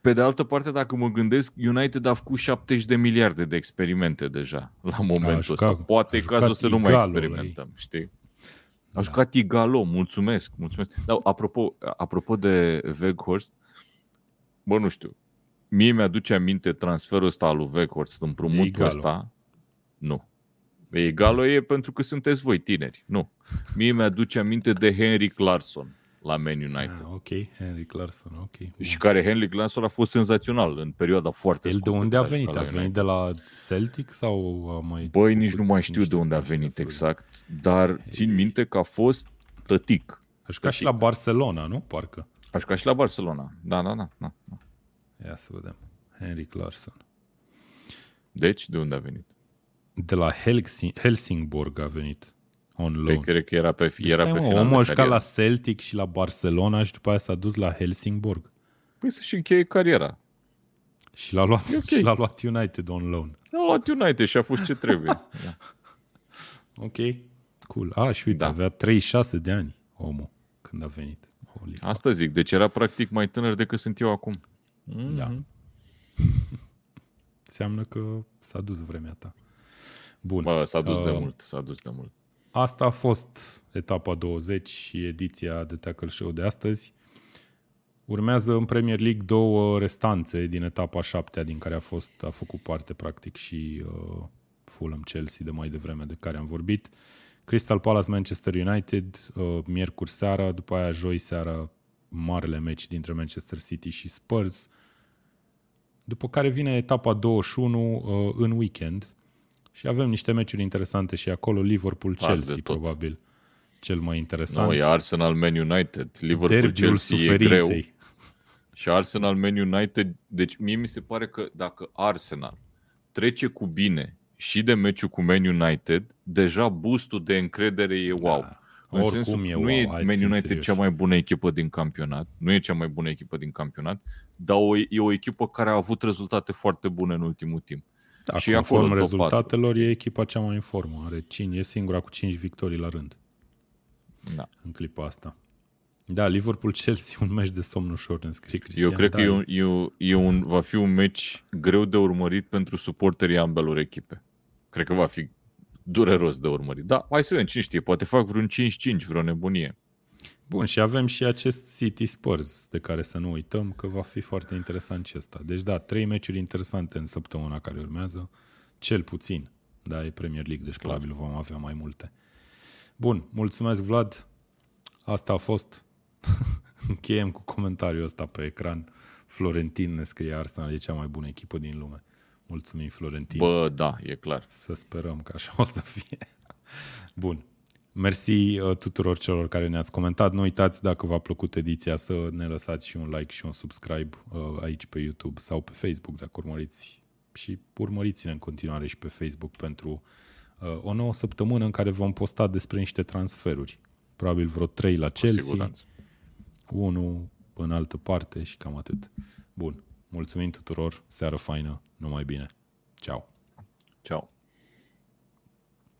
Pe de altă parte, dacă mă gândesc, United a făcut 70 de miliarde de experimente deja la momentul jucat- ăsta. Poate a e jucat cazul să nu mai Igalo, experimentăm, știi? A Da. jucat Igalo, mulțumesc, mulțumesc. Dar apropo, apropo de Weghorst, bă, nu știu, mie mi-aduce aminte transferul ăsta al lui Weghorst, împrumutul Igalo. ăsta. Nu. Igalo e pentru că sunteți voi tineri. Nu. Mie mi-aduce aminte de Henry Clarkson la Man United. Ah, ok, Henry Clarkson, ok. bun. Și care Henry Clarkson a fost senzațional în perioada foarte El de scurtă unde a cât venit? jucat A la venit United. de la Celtic sau a mai Băi, făcut nici nu mai știu niște de unde a meciuri venit destul de- exact, dar țin minte că a fost tătic. Aș jucat și la Barcelona, nu? Parcă. Aș jucat și la Barcelona. Da, da, da. da. da. Ia să vedem. Henry Clarkson. Deci, de unde a venit? De la Helsing- Helsingborg a venit. On Păi, loan. cred că era pe, Deci era stai, pe mă, final omul a de jucat carieră. la Celtic și la Barcelona și după aia s-a dus la Helsingborg. Păi să-și încheie cariera. Și l-a luat, E ok. și l-a luat United on loan. A luat United și a fost ce trebuie. Da. Ok, cool. A, și uite, Da. avea 36 de ani omul când a venit. Holy fuck. Asta zic, deci era practic mai tânăr decât sunt eu acum. Da. Înseamnă că s-a dus vremea ta. Bun. Bă, s-a dus de Uh, mult, s-a dus de mult. Asta a fost etapa 20 și ediția de Tackle Show de astăzi. Urmează în Premier League două restanțe din etapa 7 din care a, fost, a făcut parte practic și uh, Fulham Chelsea de mai devreme de care am vorbit. Crystal Palace Manchester United, uh, miercuri seara, după aia joi seara marele meci dintre Manchester City și Spurs. După care vine etapa 21 uh, în weekend și avem niște meciuri interesante și acolo, Liverpool-Chelsea Arde tot. probabil cel mai interesant. Nu, e Arsenal Man United. Liverpool Derbiul Chelsea e greu. suferinței. Și Arsenal Man United, deci mie mi se pare că dacă Arsenal trece cu bine și de meciul cu Man United, deja boostul de încredere e wow. Da. În Oricum sensul, e nu wow, e hai să Man fim United serioși. cea mai bună echipă din campionat, nu e cea mai bună echipă din campionat, dar o, e o echipă care a avut rezultate foarte bune în ultimul timp. Da, și și acolo conform top rezultatelor e echipa cea mai în formă. Are 5, e singura cu 5 victorii la rând Da. în clipa asta. Da, Liverpool-Chelsea, un meci de somn ușor, ne scrie Cristian. Eu cred da, că e un, e, un, e un, va fi un meci greu de urmărit pentru suporterii ambelor echipe. Cred că va fi dureros de urmărit. Da, hai să vedem, cine știe, poate fac vreun 5-5, vreo nebunie. Bun, și avem și acest City Spurs, de care să nu uităm că va fi foarte interesant și ăsta. Deci da, trei meciuri interesante în săptămâna care urmează, cel puțin. Da, e Premier League, deci Clar. probabil vom avea mai multe. Bun, mulțumesc Vlad. Asta a fost. Încheiem cu comentariul ăsta pe ecran. Florentin ne scrie Arsenal e cea mai bună echipă din lume. Mulțumim, Florentin. Bă, da, e clar. Să sperăm că așa o să fie. Bun. Mersi uh, tuturor celor care ne-ați comentat. Nu uitați, dacă v-a plăcut ediția, să ne lăsați și un like și un subscribe uh, aici pe YouTube sau pe Facebook, dacă urmăriți. Și urmăriți-ne în continuare și pe Facebook pentru uh, o nouă săptămână în care vom posta despre niște transferuri. Probabil vreo 3 la Cu Chelsea, siguranță. unul în altă parte și cam atât. Bun. Mulțumim tuturor, seară faină, numai bine. Ciao. Ciao.